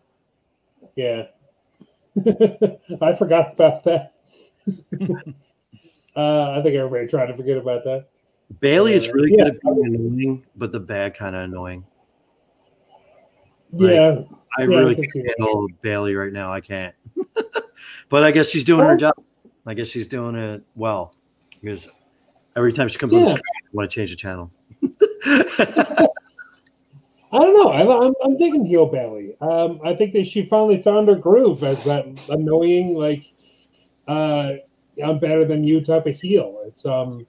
Yeah, I forgot about that. uh, I think everybody tried to forget about that. Bayley is really yeah. good at being annoying, but the bad kind of annoying. Like, yeah, I yeah, really I can't handle Bayley right now. I can't. but I guess she's doing well, her job. I guess she's doing it well because every time she comes yeah. on the screen, I want to change the channel. I don't know. I, I'm, I'm digging heel Bayley. Um, I think that she finally found her groove as that annoying, like, uh, I'm better than you type of heel. It's um,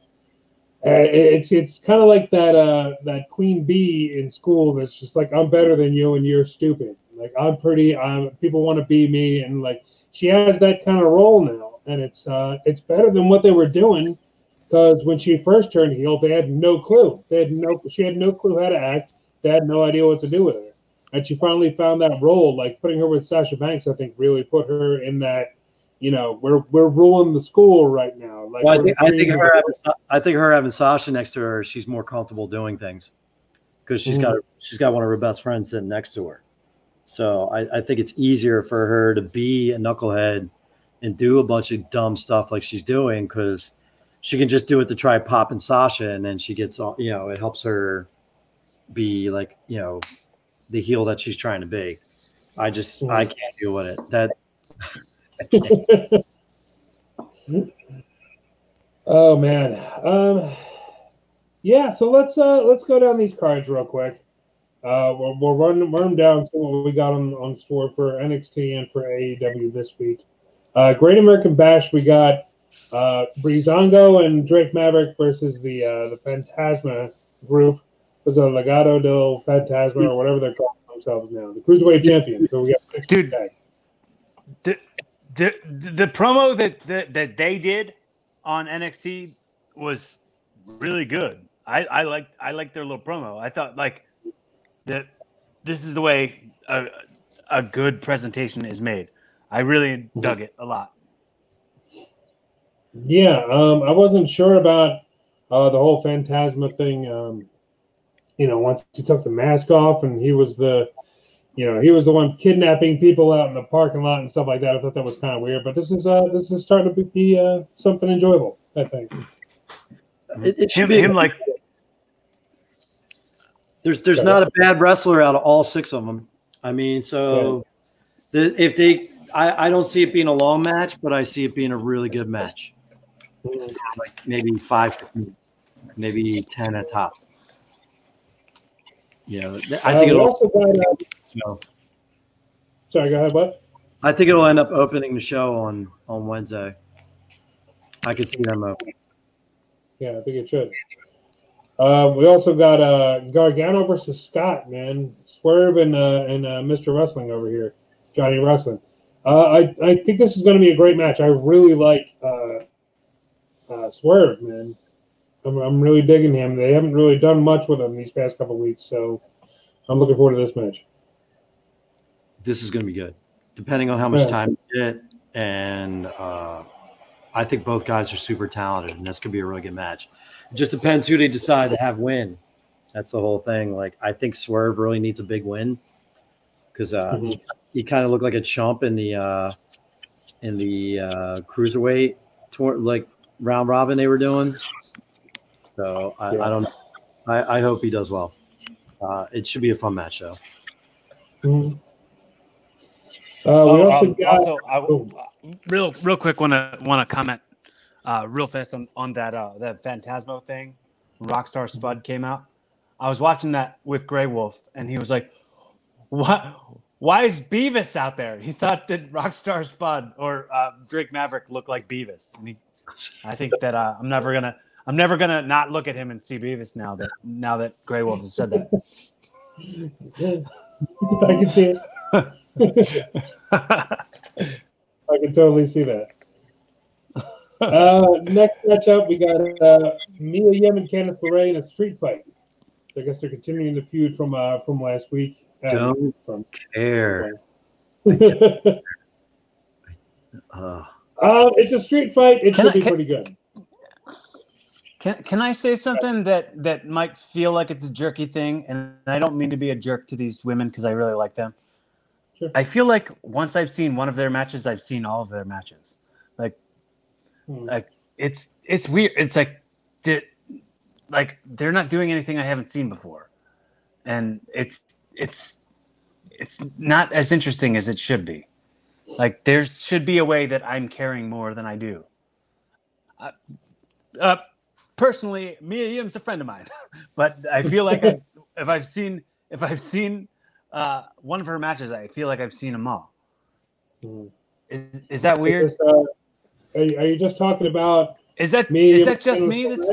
uh, it's it's kind of like that uh, that queen bee in school that's just like I'm better than you and you're stupid. Like I'm pretty. I'm people want to be me, and like she has that kind of role now, and it's uh, it's better than what they were doing. Because when she first turned heel, they had no clue. They had no. She had no clue how to act. They had no idea what to do with her, and she finally found that role. Like putting her with Sasha Banks, I think really put her in that you know, we're we're ruling the school right now. Like well, I, think, I think her having, I think her having Sasha next to her, she's more comfortable doing things because she's mm got she's got one of her best friends sitting next to her. So I, I think it's easier for her to be a knucklehead and do a bunch of dumb stuff like she's doing because she can just do it to try popping Sasha, and then she gets all you know. It helps her be like you know the heel that she's trying to be. I just I can't deal with it. That oh man. Um, yeah, so let's uh let's go down these cards real quick. Uh, we'll, we'll run, run them down to what we got on, on store for NXT and for AEW this week. Uh, Great American Bash, we got uh, Breezango and Drake Maverick versus the uh, the Fantasma group. Was a Legado del Fantasma or whatever they're calling themselves now, the Cruiserweight Champion. So we got dude. The, the the promo that, that that they did on NXT was really good. I I like I like their little promo. I thought like that this is the way a a good presentation is made. I really dug it a lot. Yeah, um, I wasn't sure about uh, the whole Fantasma thing. Um, you know, once he took the mask off and he was the you know, he was the one kidnapping people out in the parking lot and stuff like that. I thought that was kind of weird, but this is uh this is starting to be uh, something enjoyable. I think. It, it should him, be him like There's there's not a bad wrestler out of all six of them. I mean, so the, if they, I, I don't see it being a long match, but I see it being a really good match. Like maybe five, maybe ten at tops. You know, I Uh, think we it'll. also got. Uh, So sorry, go ahead. bud. I think it'll end up opening the show on on Wednesday. I could see them open. Yeah, I think it should. Uh, we also got uh, Gargano versus Scott, man. Swerve and uh, and uh, Mr. Wrestling over here, Johnny Wrestling. Uh, I I think this is going to be a great match. I really like uh, Swerve, man. I'm, I'm really digging him. They haven't really done much with him these past couple weeks, so I'm looking forward to this match. This is going to be good, depending on how much Yeah. time you get. And uh, I think both guys are super talented, and this could be a really good match. It just depends who they decide to have win. That's the whole thing. Like I think Swerve really needs a big win because uh, Mhm. he kind of looked like a chump in the uh, in the uh, cruiserweight tour, like round robin they were doing. So I, Yeah. I don't know. I, I hope he does well. Uh, it should be a fun match though. Mhm. Uh, we Oh, also um, got. also, I, oh. real real quick, want to want to comment uh, real fast on on that uh, that Phantasmo thing. Rockstar Spud came out. I was watching that with Grey Wolf, and he was like, "What? Why is Beavis out there?" He thought that Rockstar Spud or uh, Drake Maverick looked like Beavis. And he, I think that uh, I'm never gonna I'm never gonna not look at him and see Beavis now that now that Grey Wolf has said that. I can see it. I can totally see that. Uh, next matchup, we got uh, Mia Yim and Candice LeRae in a street fight. I guess they're continuing the feud from uh, from last week. Uh, Don't from care. uh, Uh, it's a street fight. It Can should I- be can- pretty good. Can can I say something that that might feel like it's a jerky thing, and I don't mean to be a jerk to these women because I really like them. Sure. I feel like once I've seen one of their matches, I've seen all of their matches. Like Hmm. like it's it's weird. It's like did like they're not doing anything I haven't seen before, and it's it's it's not as interesting as it should be. Like there should be a way that I'm caring more than I do. Uh, uh, personally, Mia Yim's a friend of mine, but I feel like I, if I've seen if I've seen uh, one of her matches, I feel like I've seen them all. Hmm. Is is that weird? Just, uh, are, you, are you just talking about Is that me? is that just me? That's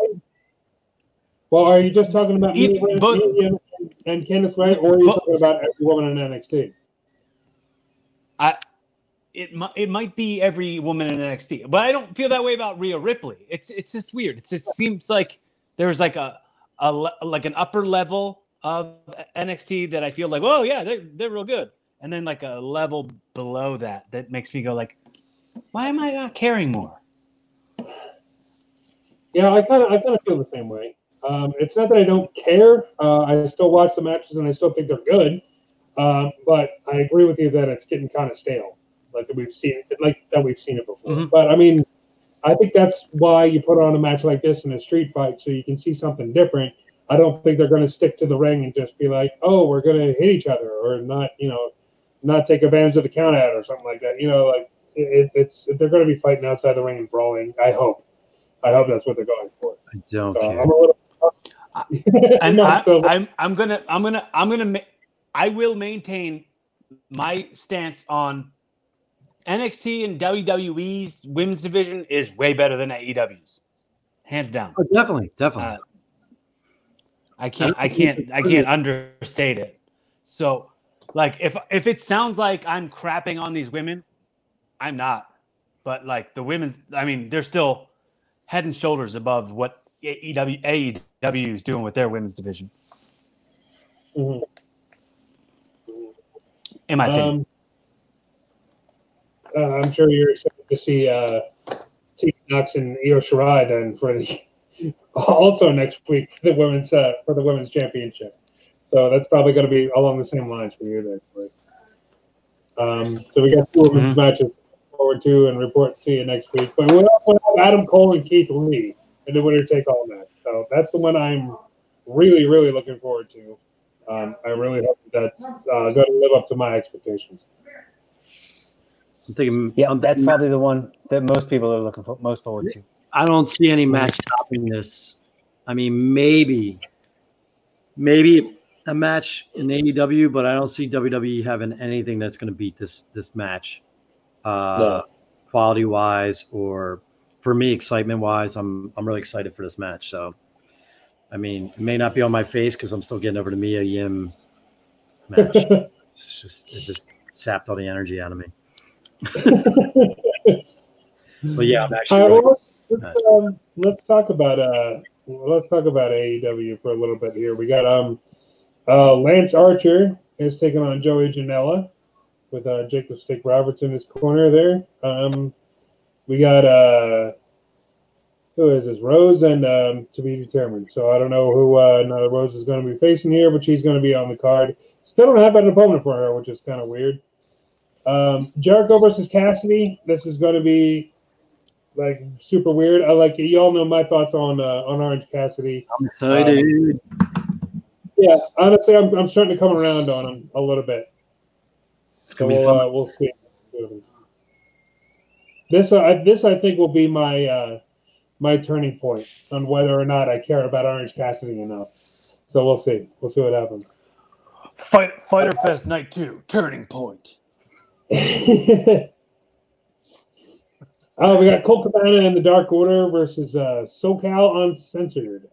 Well, are you just talking about Eith- Mia Yim but- Mia Yim and, and Candice LeRae, or are you talking about every woman in NXT? I. It, mi- it might be every woman in NXT, but I don't feel that way about Rhea Ripley. It's it's just weird. It's, it just seems like there's like a, a like an upper level of NXT that I feel like, oh yeah, they're they're real good, and then like a level below that that makes me go like, why am I not caring more? Yeah, I kind of I kind of feel the same way. Um, it's not that I don't care. Uh, I still watch the matches and I still think they're good. Um, but I agree with you that it's getting kind of stale, like that we've seen it, like that we've seen it before. Mhm. But I mean, I think that's why you put on a match like this in a street fight so you can see something different. I don't think they're going to stick to the ring and just be like, "Oh, we're going to hit each other," or not, you know, not take advantage of the count out or something like that. You know, like it, it's they're going to be fighting outside the ring and brawling. I hope. I hope that's what they're going for. I don't So care. I'm a little. and No, I, still- I'm I'm gonna I'm gonna I'm gonna ma- I will maintain my stance on NXT and WWE's women's division is way better than AEW's, hands down. Oh, definitely, definitely. Uh, I can't I can't I can't understate it. So, like if if it sounds like I'm crapping on these women, I'm not. But like the women's, I mean, they're still head and shoulders above what AEW AEW is doing with their women's division, Mhm. in my opinion. Uh, I'm sure you're excited to see uh, Nox and Io Shirai then for the also next week for the women's uh, for the women's championship. So that's probably going to be along the same lines for you there. Um, so we got two women's matches to look forward to and report to you next week. But we also have Adam Cole and Keith Lee in the winner take all match. So that's the one I'm really really looking forward to. Um, I really hope that's uh, going to live up to my expectations. I'm thinking. Yeah, I'm that's thinking- probably the one that most people are looking for most forward to. I don't see any match topping this. I mean, maybe, maybe a match in AEW, but I don't see WWE having anything that's going to beat this this match, uh, No. quality wise or for me excitement wise. I'm I'm really excited for this match. So, I mean, it may not be on my face because I'm still getting over the Mia Yim match. it's just it just sapped all the energy out of me. But yeah, I'm actually. All right, really- well, let's, um, let's talk about uh, let's talk about AEW for a little bit here. We got um, uh, Lance Archer is taking on Joey Janela with uh, Jake the Stick Roberts in his corner there. Um, we got uh, who is this? Rose and um, to be determined. So I don't know who uh, another Rose is going to be facing here, but she's going to be on the card. Still don't have an opponent for her, which is kind of weird. Um, Jericho versus Cassidy. This is going to be like super weird. I like you all know my thoughts on uh, on Orange Cassidy. I'm excited. Yeah, honestly, I'm, I'm starting to come around on him a little bit. it's So gonna be we'll fun. uh, we'll see. This uh, I, this I think will be my uh, my turning point on whether or not I care about Orange Cassidy enough. So we'll see. We'll see what happens. Fight, Fighter Fest Night 2, Turning Point. oh, we got Colt Cabana and the Dark Order versus uh, SoCal Uncensored.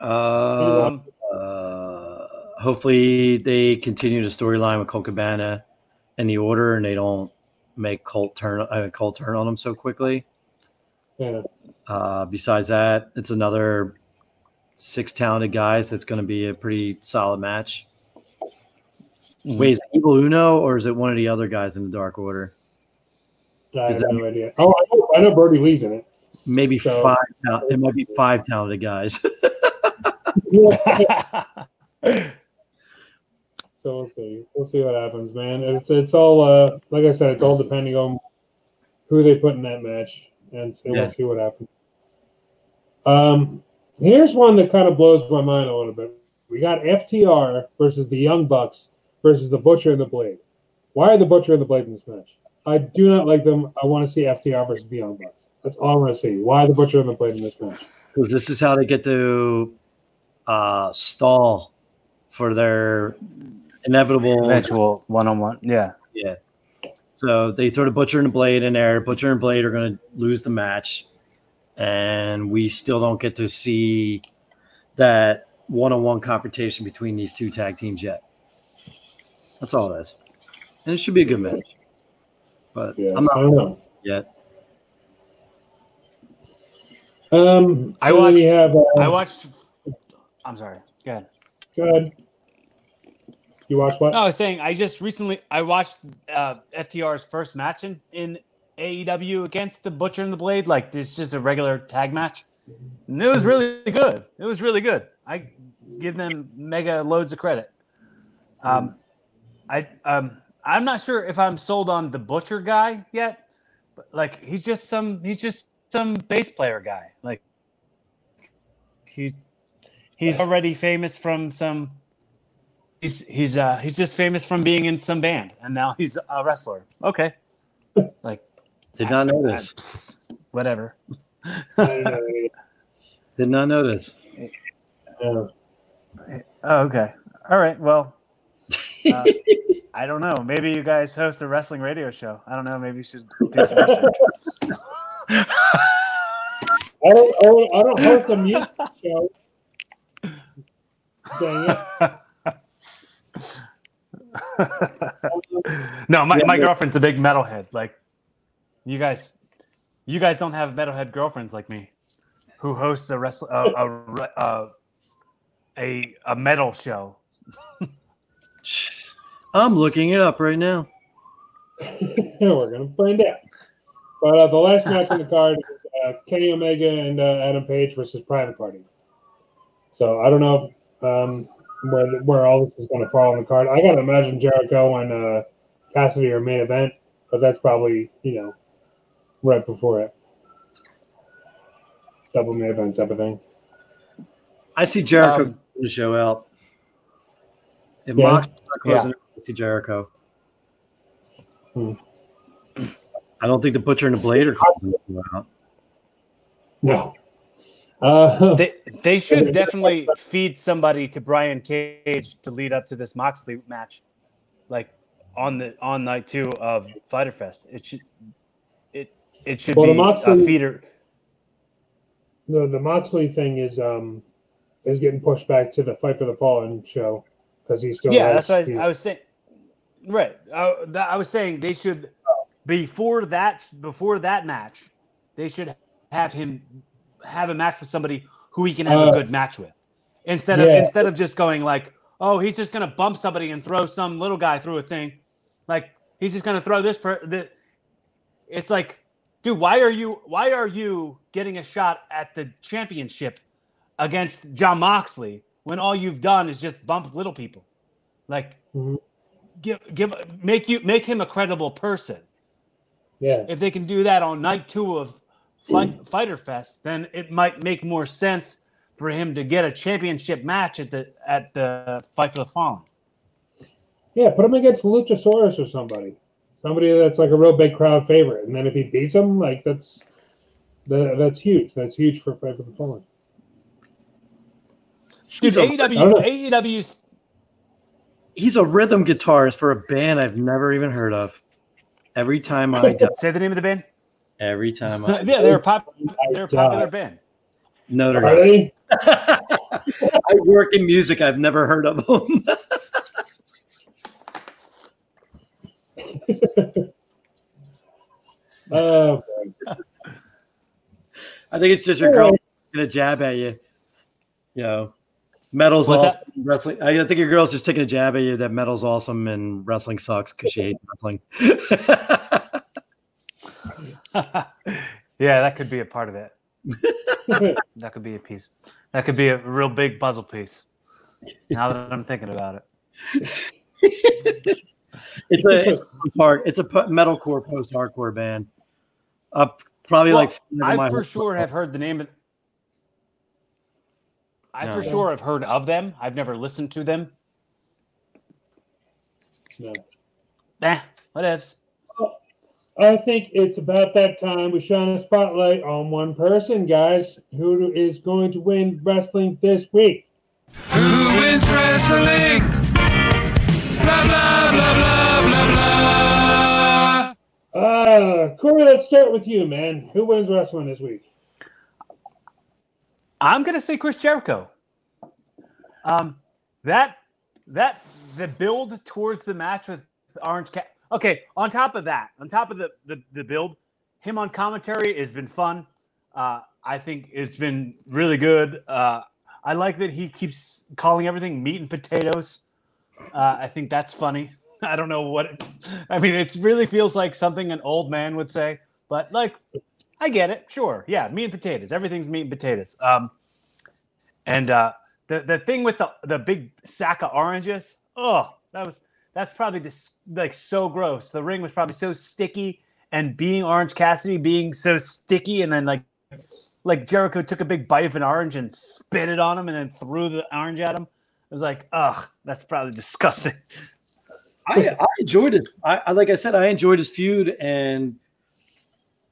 Uh, Um, uh, hopefully they continue the storyline with Colt Cabana and the order, and they don't make Colt turn uh, Colt turn on them so quickly. Yeah. Uh, besides that, it's another six talented guys. That's going to be a pretty solid match. Wait, is it Evil Uno or is it one of the other guys in the Dark Order? I Is have that- no idea. Oh, I know, I know Brodie Lee's in it. Maybe So- five. tal- It might be five talented guys. So we'll see. We'll see what happens, man. It's it's all uh like I said, it's all depending on who they put in that match, and so Yeah. we'll see what happens. Um, here's one that kind of blows my mind a little bit. We got FTR versus the Young Bucks versus the Butcher and the Blade. Why are the Butcher and the Blade in this match? I do not like them. I want to see FTR versus the Young Bucks. That's all I want to see. Why the Butcher and the Blade in this match? because this is how they get to uh, stall for their inevitable. Eventual one on one. Yeah. Yeah. So they throw the butcher and the blade in there. Butcher and blade are going to lose the match, and we still don't get to see that one-on-one confrontation between these two tag teams yet. That's all it is, and it should be a good match. But Yeah, I'm not don't know. yet. Um, I and then we watched- have. Uh, I watched. I'm sorry. Go ahead. Go ahead. You watched what? No, I was saying I just recently I watched uh, FTR's first match in, in AEW against the Butcher and the Blade. Like this, just a regular tag match, and it was really good. It was really good. I give them mega loads of credit. Um, I um, I'm not sure if I'm sold on the Butcher guy yet, but like he's just some he's just some bass player guy. Like he's he's already famous from some he's he's uh he's just famous from being in some band and now he's a wrestler okay like Did not know this. whatever Did not notice. Yeah. oh, okay all right well uh, i don't know maybe you guys host a wrestling radio show i don't know maybe you should do some research. I don't. I don't, I don't host a music show. Dang it. no my, my girlfriend's a big metalhead like you guys you guys don't have metalhead girlfriends like me who hosts a wrestle a, a, a, a, a metal show I'm looking it up right now. We're gonna find out. But uh, the last match on the card is uh, Kenny Omega and uh, Adam Page versus Private Party. So I don't know um, where where all this is going to fall on the card. I gotta imagine Jericho and uh, Cassidy are main event, but that's probably you know right before it. Double main event type of thing. I see Jericho Um, the show out. If Yeah. Mox not closing it, see Jericho. Hmm. I don't think the Butcher and the Blade are closing it out. No. Uh, They they should definitely feed somebody to Brian Cage to lead up to this Moxley match, like on the on night two of Fighter Fest. It should it it should Well, the be Moxley- a feeder. no, the Moxley thing is um is getting pushed back to the Fight for the Fallen show because he's still Yeah, has, that's what I, I was saying. Right, I, that, I was saying they should before that before that match, they should have him have a match with somebody who he can have Uh, a good match with, instead of instead of just going like, oh, he's just gonna bump somebody and throw some little guy through a thing, like he's just gonna throw this per the. It's like, dude, why are you why are you getting a shot at the championship against Jon Moxley when all you've done is just bump little people? Like, Mhm. Give give make you make him a credible person. yeah. If they can do that on night two of Fight, Fighter Fest, then it might make more sense for him to get a championship match at the at the Fight for the Fallen. Yeah, put him against Luchasaurus or somebody. Somebody that's like a real big crowd favorite. And then if he beats him, like that's that, that's huge. That's huge for Fight for the Fallen. Dude, He's a- I don't AEW. AEW's He's a rhythm guitarist for a band I've never even heard of. Every time I die, say the name of the band. every time I yeah, they're a pop. They're a popular band. no, they're Are not. they? I work in music. I've never heard of them. Oh, I think it's just your girl taking a jab at you. You know, metal's What's awesome. Wrestling. I think your girl's just taking a jab at you that metal's awesome and wrestling sucks because she hates wrestling. yeah, that could be a part of it. That could be a piece. That could be a real big puzzle piece. Now that I'm thinking about it. it's a it's a hard. It's a metalcore post hardcore band. Uh, probably Well, like I for whole- sure have heard the name of. I for sure have heard of them. I've never listened to them. no. Eh, whatevs. I think it's about that time we shine a spotlight on one person, guys. Who is going to win wrestling this week? Who wins wrestling? Blah, blah, blah, blah, blah, blah. Uh, Corey, let's start with you, man. Who wins wrestling this week? I'm gonna say Chris Jericho. Um, that that the build towards the match with Orange Cat. Okay, on top of that, on top of the the, the build, him on commentary has been fun. Uh, I think it's been really good. Uh, I like that he keeps calling everything meat and potatoes. Uh, I think that's funny. I don't know what. I mean, it really feels like something an old man would say, but like, I get it. Sure, yeah, meat and potatoes. Everything's meat and potatoes. Um, and uh, the the thing with the the big sack of oranges. Oh, that was that's probably just like so gross. The ring was probably so sticky, and being Orange Cassidy being so sticky, and then like like Jericho took a big bite of an orange and spit it on him, and then threw the orange at him. It was like, ugh, that's probably disgusting. I, I enjoyed it. I, I like I said, I enjoyed his feud, and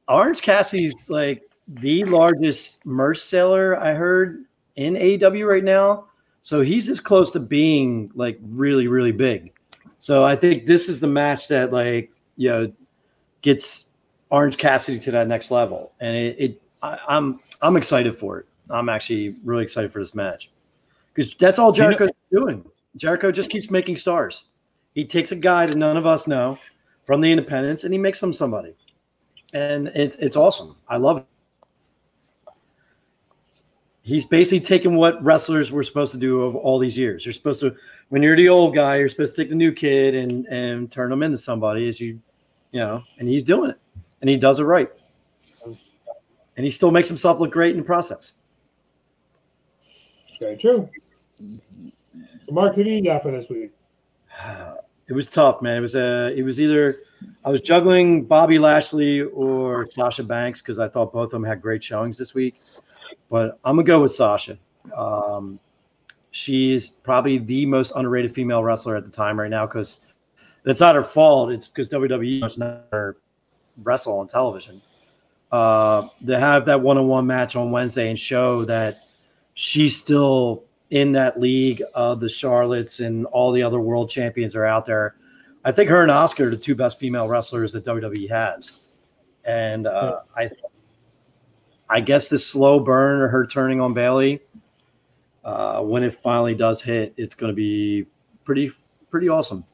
Orange Cassidy's like the largest merch seller I heard in AEW right now. So he's as close to being like really, really big. So I think this is the match that like you know gets Orange Cassidy to that next level, and it, it I, I'm I'm excited for it. I'm actually really excited for this match because that's all You know- Jericho's doing. Jericho just keeps making stars. He takes a guy that none of us know from the independents and he makes him somebody. And it's it's awesome. I love it. He's basically taking what wrestlers were supposed to do of all these years. You're supposed to when you're the old guy, you're supposed to take the new kid and and turn them into somebody as you you know, and he's doing it. And he does it right. And he still makes himself look great in the process. Very true. So, Mark, who do you got for this week? It was tough, man. It was uh, it was either I was juggling Bobby Lashley or Sasha Banks because I thought both of them had great showings this week. But I'm gonna go with Sasha. Um, she's probably the most underrated female wrestler at the time right now because it's not her fault. It's because WWE does not wrestle on television. Uh, to have that one-on-one match on Wednesday and show that she's still in that league of the Charlottes and all the other world champions are out there. I think her and Asuka are the two best female wrestlers that WWE has, and uh, I, I guess this slow burn or her turning on Bayley, uh, when it finally does hit, it's going to be pretty pretty awesome.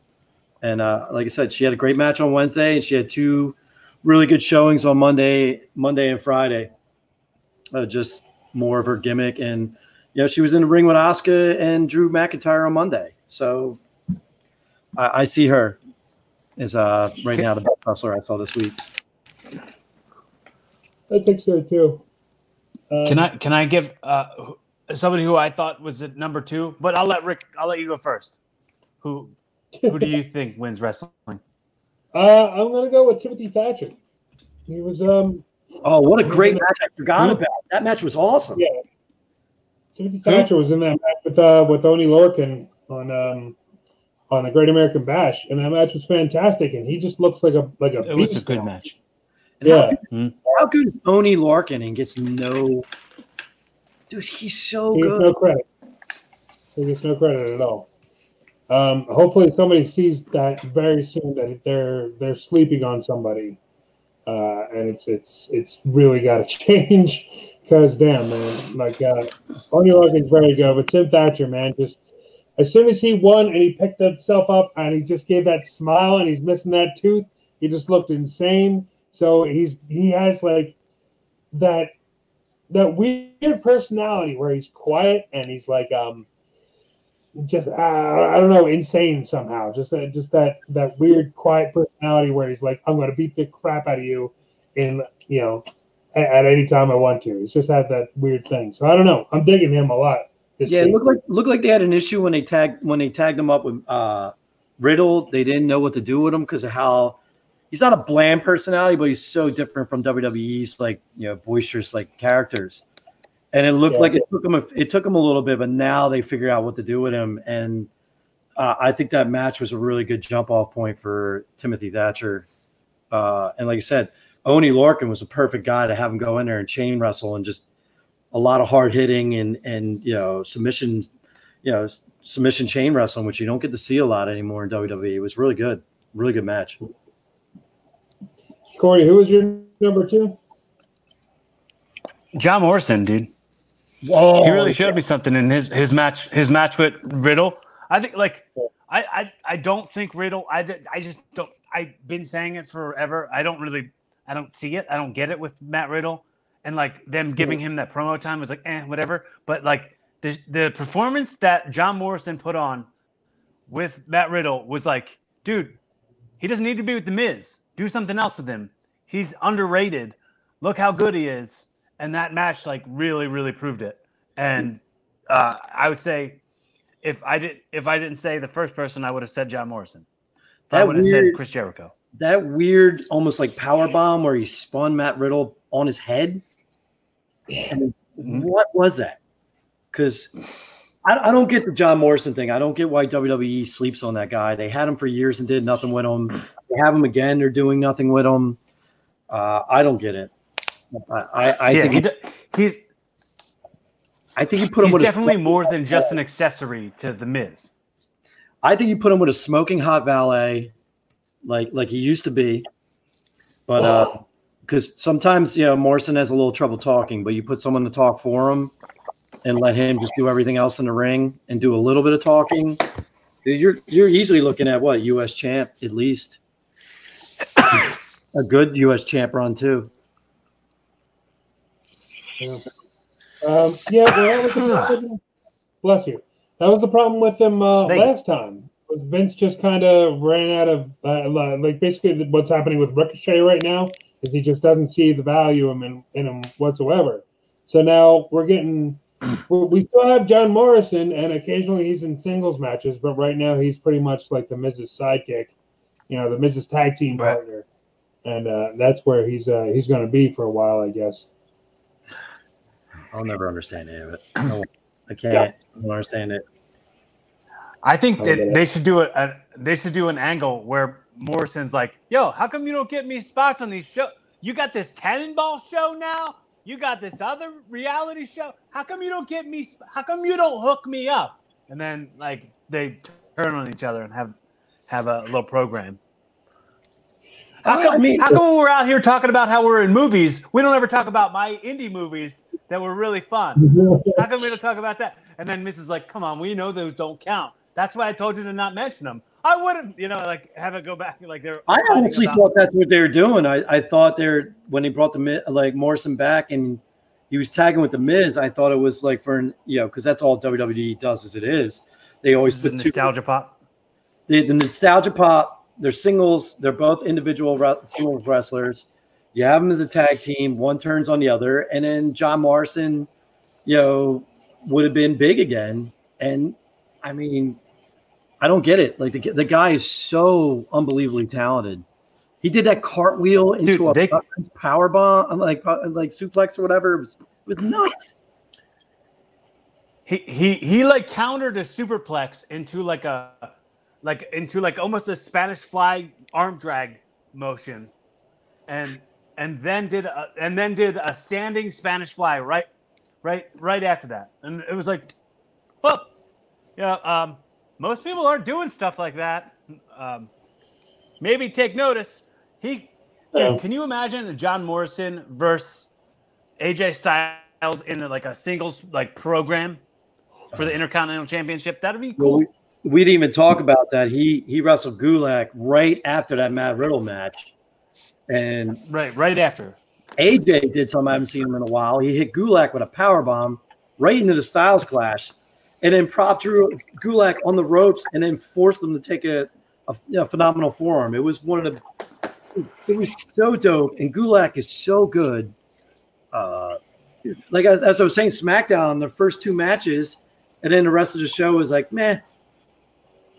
And uh, like I said, she had a great match on Wednesday, and she had two really good showings on Monday, Monday and Friday. Uh, just more of her gimmick, and you know she was in the ring with Asuka and Drew McIntyre on Monday. So I, I see her as uh, right now the best wrestler I saw this week. I think so too. Um, Can I can I give uh, somebody who I thought was at number two? But I'll let Rick. I'll let you go first. Who who do you think wins wrestling? Uh, I'm gonna go with Timothy Thatcher. He was um Oh, what a great match! I forgot about that match. Was awesome. yeah. Timothy Thatcher was in that match with uh with Oni Lorcan on um on the Great American Bash, and that match was fantastic. And he just looks like a like a It was a good now. match. And how Yeah, How good is Oni Lorcan and gets no dude, he's so he gets good. no credit. He gets no credit at all. Um, hopefully, somebody sees that very soon that they're they're sleeping on somebody, uh, and it's it's it's really got to change. Because damn man, like uh, Oni Lorcan's very good, but Tim Thatcher, man, just as soon as he won and he picked himself up and he just gave that smile and he's missing that tooth, he just looked insane. So he's he has like that that weird personality where he's quiet and he's like um just uh, I don't know insane somehow just that just that that weird quiet personality where he's like I'm to beat the crap out of you in you know at, at any time I want to. He's just had that weird thing. So I don't know. I'm digging him a lot. Yeah, it looked like looked like they had an issue when they tagged when they tagged him up with uh Riddle. They didn't know what to do with him because of how he's not a bland personality, but he's so different from WWE's like you know boisterous like characters. And it looked Yeah. like it took him a, it took him a little bit, but now they figured out what to do with him. And uh, I think that match was a really good jump off point for Timothy Thatcher. Uh, and like I said, Oni Lorcan was a perfect guy to have him go in there and chain wrestle and just a lot of hard hitting and and you know submissions, you know submission chain wrestling, which you don't get to see a lot anymore in WWE. It was really good, really good match. Corey, who was your number two? John Morrison, dude. Whoa, he really showed me something in his his match his match with Riddle. I think like I I, I don't think Riddle I I just don't I've been saying it forever. I don't really I don't see it. I don't get it with Matt Riddle and like them giving him that promo time was like eh whatever. But like the the performance that John Morrison put on with Matt Riddle was like, dude, he doesn't need to be with the Miz. Do something else with him. He's underrated. Look how good he is. And that match like really, really proved it. And uh, I would say if I did if I didn't say the first person, I would have said John Morrison. I would have said Chris Jericho. That weird, almost like power bomb where he spun Matt Riddle on his head. I mean, what was that? Because I, I don't get the John Morrison thing. I don't get why WWE sleeps on that guy. They had him for years and did nothing with him. They have him again. They're doing nothing with him. Uh, I don't get it. I, I, I yeah, think he he, d- he's I think you put him he's with definitely a, more than just an accessory to the Miz. I think you put him with a smoking hot valet, like like he used to be. But uh because sometimes you know Morrison has a little trouble talking, but you put someone to talk for him and let him just do everything else in the ring and do a little bit of talking. You're you're easily looking at what U.S. champ at least a good U.S. champ run too. Um, yeah, well, that was the problem. bless you. That was the problem with him uh, last time. Was Vince just kind of ran out of uh, like basically what's happening with Ricochet right now is he just doesn't see the value in him in him whatsoever. So now we're getting we we still have John Morrison and occasionally he's in singles matches, but right now he's pretty much like the Miz's sidekick, you know, the Miz's tag team Right. partner, and uh, that's where he's uh, he's going to be for a while, I guess. I'll never understand any of it. I can't. I don't understand it. I think that they should do a, a they should do an angle where Morrison's like, "Yo, how come you don't get me spots on these shows? You got this Cannonball show now. You got this other reality show. How come you don't get me? sp- How come you don't hook me up?" And then like they turn on each other and have have a little program. How I come, mean- how come we're out here talking about how we're in movies, we don't ever talk about my indie movies that were really fun? How come we don't talk about that? And then Miz's like, come on, we know those don't count. That's why I told you to not mention them. I wouldn't, you know, like have it go back like they're. I honestly about- thought that's what they were doing. I, I thought they're when they brought the Mi- like Morrison back and he was tagging with the Miz. I thought it was like for an, you know because that's all WWE does as it is. They always This is put two nostalgia pop. the, the nostalgia pop. They're singles. They're both individual re- singles wrestlers. You have them as a tag team. One turns on the other, and then John Morrison, you know, would have been big again. And I mean, I don't get it. Like the the guy is so unbelievably talented. He did that cartwheel into Dude, a they- power bomb, like uh, like suplex or whatever. It was it was nuts. He he he like countered a superplex into like a like into like almost a Spanish fly arm drag motion, and and then did a, and then did a standing Spanish fly right right right after that, and it was like, well, yeah, um, most people aren't doing stuff like that. Um, maybe take notice. He, Yeah. dude, can you imagine a John Morrison versus AJ Styles in like a singles like program for the Intercontinental Championship? That'd be Well, cool. we, we didn't even talk about that. He he wrestled Gulak right after that Matt Riddle match, and right, right after. AJ did something I haven't seen him in a while. He hit Gulak with a power bomb right into the Styles Clash, and then propped Drew Gulak on the ropes, and then forced him to take a, a phenomenal forearm. It was one of the. It was so dope, and Gulak is so good. Uh, like as, as I was saying, SmackDown the first two matches, and then the rest of the show was like meh.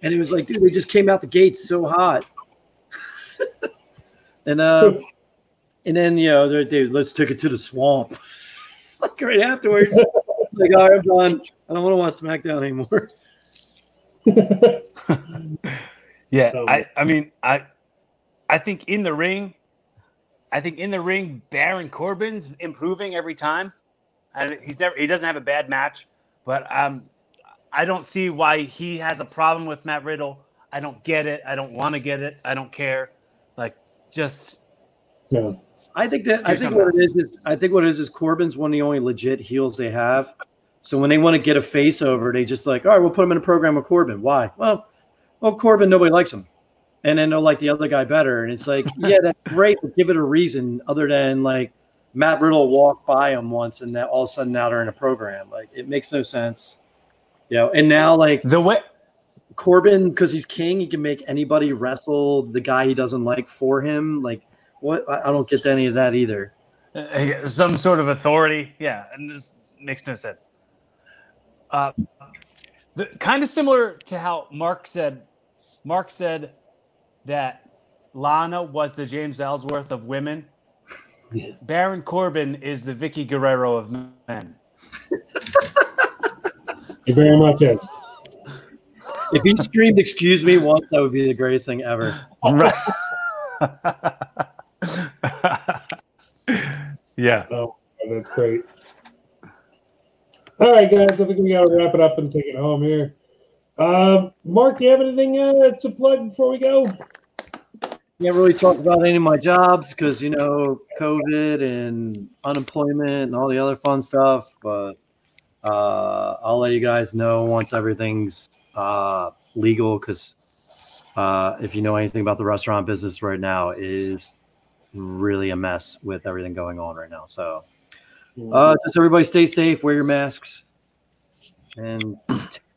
And it was like, dude, they just came out the gates so hot. and uh, and then you know, dude, let's take it to the swamp. like right afterwards, like, all right, I'm done. I don't want to watch SmackDown anymore. Yeah, Oh. I, I mean, I, I think in the ring, I think in the ring, Baron Corbin's improving every time, and he's never he doesn't have a bad match, but um, I don't see why he has a problem with Matt Riddle. I don't get it. I don't want to get it. I don't care. Like, just No. I think that I think what it is is I think what it is is Corbin's one of the only legit heels they have. So when they want to get a face over, they just like, all right, we'll put him in a program with Corbin. Why? Well, well, Corbin, nobody likes him, and then they'll like the other guy better. And it's like, yeah, that's great, but give it a reason other than like Matt Riddle walked by him once, and that all of a sudden now they're in a program. Like it makes no sense, you know. And now like the way. Corbin, because he's king, he can make anybody wrestle the guy he doesn't like for him. Like what? I I don't get any of that either. uh, some sort of authority. Yeah, and this makes no sense. Uh, the, kind of similar to how Mark said. Mark said that Lana was the James Ellsworth of women. Yeah. Baron Corbin is the Vickie Guerrero of men. It very much is. If he screamed "Excuse me" once, that would be the greatest thing ever. Right. yeah. Oh, that's great. All right, guys. I think we got to wrap it up and take it home here. Um, Mark, do you have anything uh, to plug before we go? Can't really talk about any of my jobs because you know COVID and unemployment and all the other fun stuff. But uh, I'll let you guys know once everything's uh, legal. Because uh, if you know anything about the restaurant business right now, is really a mess with everything going on right now. So uh, just everybody stay safe, wear your masks, and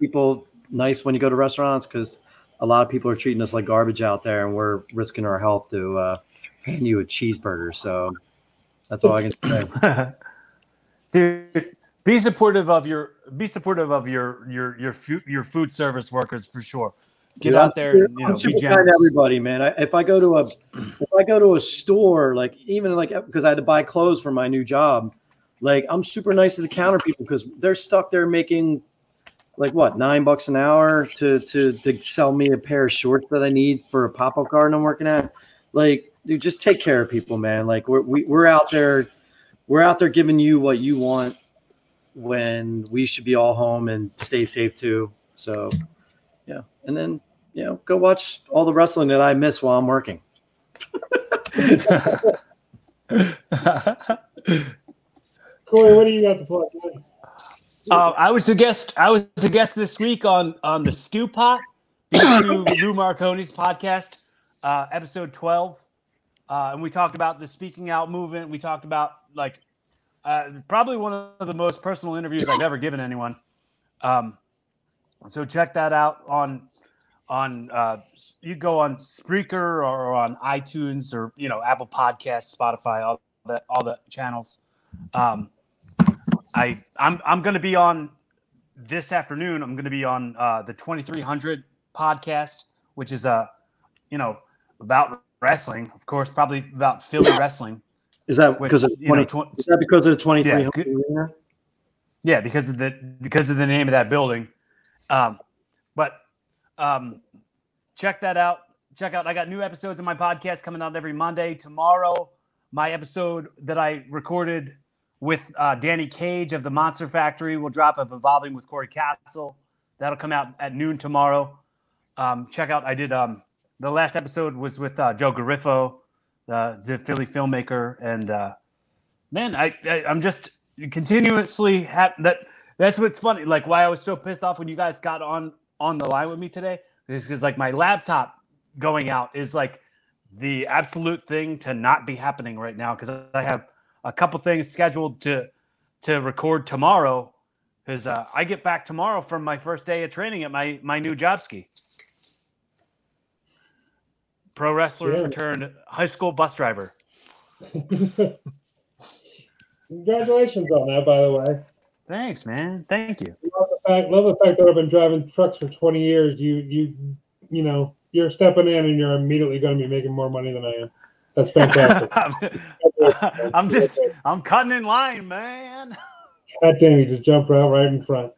people nice when you go to restaurants because a lot of people are treating us like garbage out there, and we're risking our health to uh, hand you a cheeseburger. So that's all I can say. Dude, be supportive of your be supportive of your your your fu- your food service workers for sure. Get Dude, out I'm there and you know be generous. everybody, man. I, if I go to a if I go to a store, like even like because I had to buy clothes for my new job Like I'm super nice to the counter people because they're stuck there making like what nine bucks an hour to to to sell me a pair of shorts that I need for a pop up garden I'm working at. Like, dude, just take care of people, man. Like we're we, we're out there, we're out there giving you what you want when we should be all home and stay safe too. So, yeah, and then you know go watch all the wrestling that I miss while I'm working. Corey, what do you got to plug? Uh, I was a guest. I was a guest this week on on the Stew Pot, to Lou Marconi's podcast, uh, episode twelve, uh, and we talked about the speaking out movement. We talked about like uh, probably one of the most personal interviews I've ever given anyone. Um, so check that out on on uh, you go on Spreaker or on iTunes or you know Apple Podcasts, Spotify, all the all the channels. Um, I I'm I'm going to be on this afternoon. I'm going to be on uh, the 2300 podcast, which is uh, you know about wrestling, of course, probably about Philly wrestling. Is that Which, because of you know, 20, tw- is that because of the twenty three Yeah, good- hundred? Yeah, because of the because of the name of that building. Um, but um, check that out. Check out. I got new episodes of my podcast coming out every Monday. Tomorrow, my episode that I recorded with uh, Danny Cage of the Monster Factory We'll drop of Evolving with Corey Castle. That'll come out at noon tomorrow. Um, check out. I did um, the last episode was with uh, Joe Garifo, the Philly filmmaker, and uh, man, I, I I'm just continuously ha- that that's what's funny. Like why I was so pissed off when you guys got on on the line with me today is because like my laptop going out is like the absolute thing to not be happening right now because I have a couple things scheduled to to record tomorrow because uh, I get back tomorrow from my first day of training at my my new job ski. Pro wrestler Yeah. turned high school bus driver. Congratulations on that, by the way. Thanks, man. Thank you. Love the fact, love the fact that I've been driving trucks for 20 years. You, you, you know, you're stepping in and you're immediately going to be making more money than I am. That's fantastic. I'm just I'm cutting in line, man. God damn, you just jumped right right in front.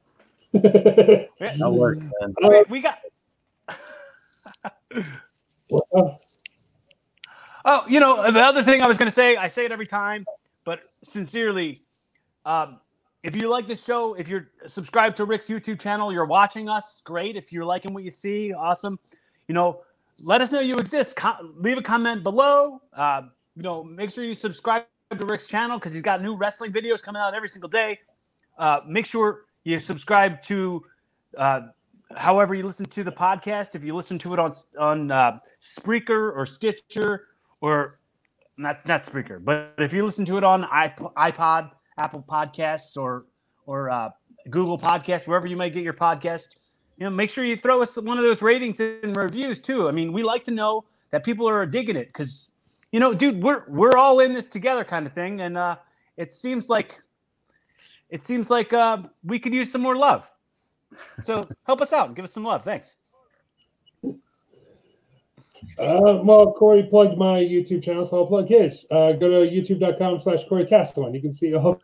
That worked, man. We, we got Oh, Oh, you know, the other thing I was going to say, I say it every time, but sincerely, um, if you like this show, if you're subscribed to Rick's YouTube channel, you're watching us, great. If you're liking what you see, awesome. You know, let us know you exist. Leave a comment below. Uh, you know, make sure you subscribe to Rick's channel because he's got new wrestling videos coming out every single day. Uh, make sure you subscribe to uh, however you listen to the podcast. If you listen to it on on uh, Spreaker or Stitcher or that's not Spreaker, but if you listen to it on iP- iPod, Apple Podcasts, or or uh, Google Podcasts, wherever you might get your podcast, you know, make sure you throw us one of those ratings and reviews too. I mean, we like to know that people are digging it because, you know, dude, we're we're all in this together, kind of thing, and uh, it seems like it seems like uh, we could use some more love. So help us out, and give us some love. Thanks. Uh, well, Corey plugged my YouTube channel, so I'll plug his. Uh, go to youtube.com slash Corey Castellan. You can see all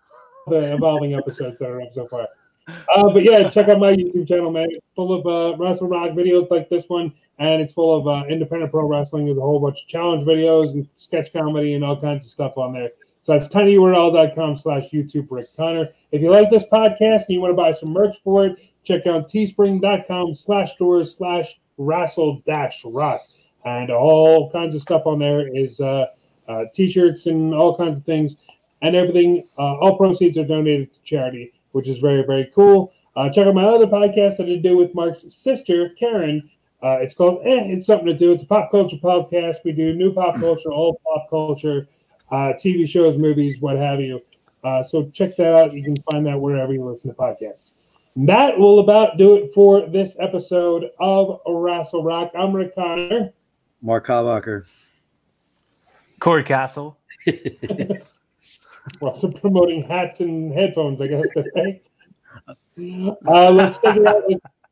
the evolving episodes that are up so far. Uh, but yeah, check out my YouTube channel, man. It's full of uh, Wrestle Rock videos like this one, and it's full of uh, independent pro wrestling with a whole bunch of challenge videos and sketch comedy and all kinds of stuff on there. So that's tinyurl.com slash YouTube Rick Connor. If you like this podcast and you want to buy some merch for it, check out teespring.com slash stores slash wrestle dash rock and all kinds of stuff on there is uh, uh, t-shirts and all kinds of things and everything uh, all proceeds are donated to charity which is very very cool uh, check out my other podcast that i do with mark's sister karen uh, it's called eh, it's something to do it's a pop culture podcast we do new pop culture old pop culture uh, tv shows movies what have you uh, so check that out you can find that wherever you listen to podcasts that will about do it for this episode of Wrestle Rock. I'm Rick Connor. Mark Habacher. Corey Castle. We're also promoting hats and headphones, I guess today. Uh, let's take it out.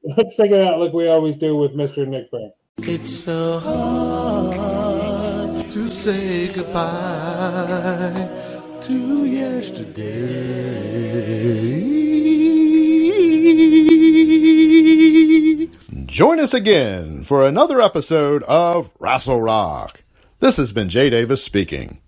Let's take it out like we always do with Mr. Nick Brown. It's so hard to say goodbye to yesterday. Join us again for another episode of Wrestle Rock. This has been Jay Davis speaking.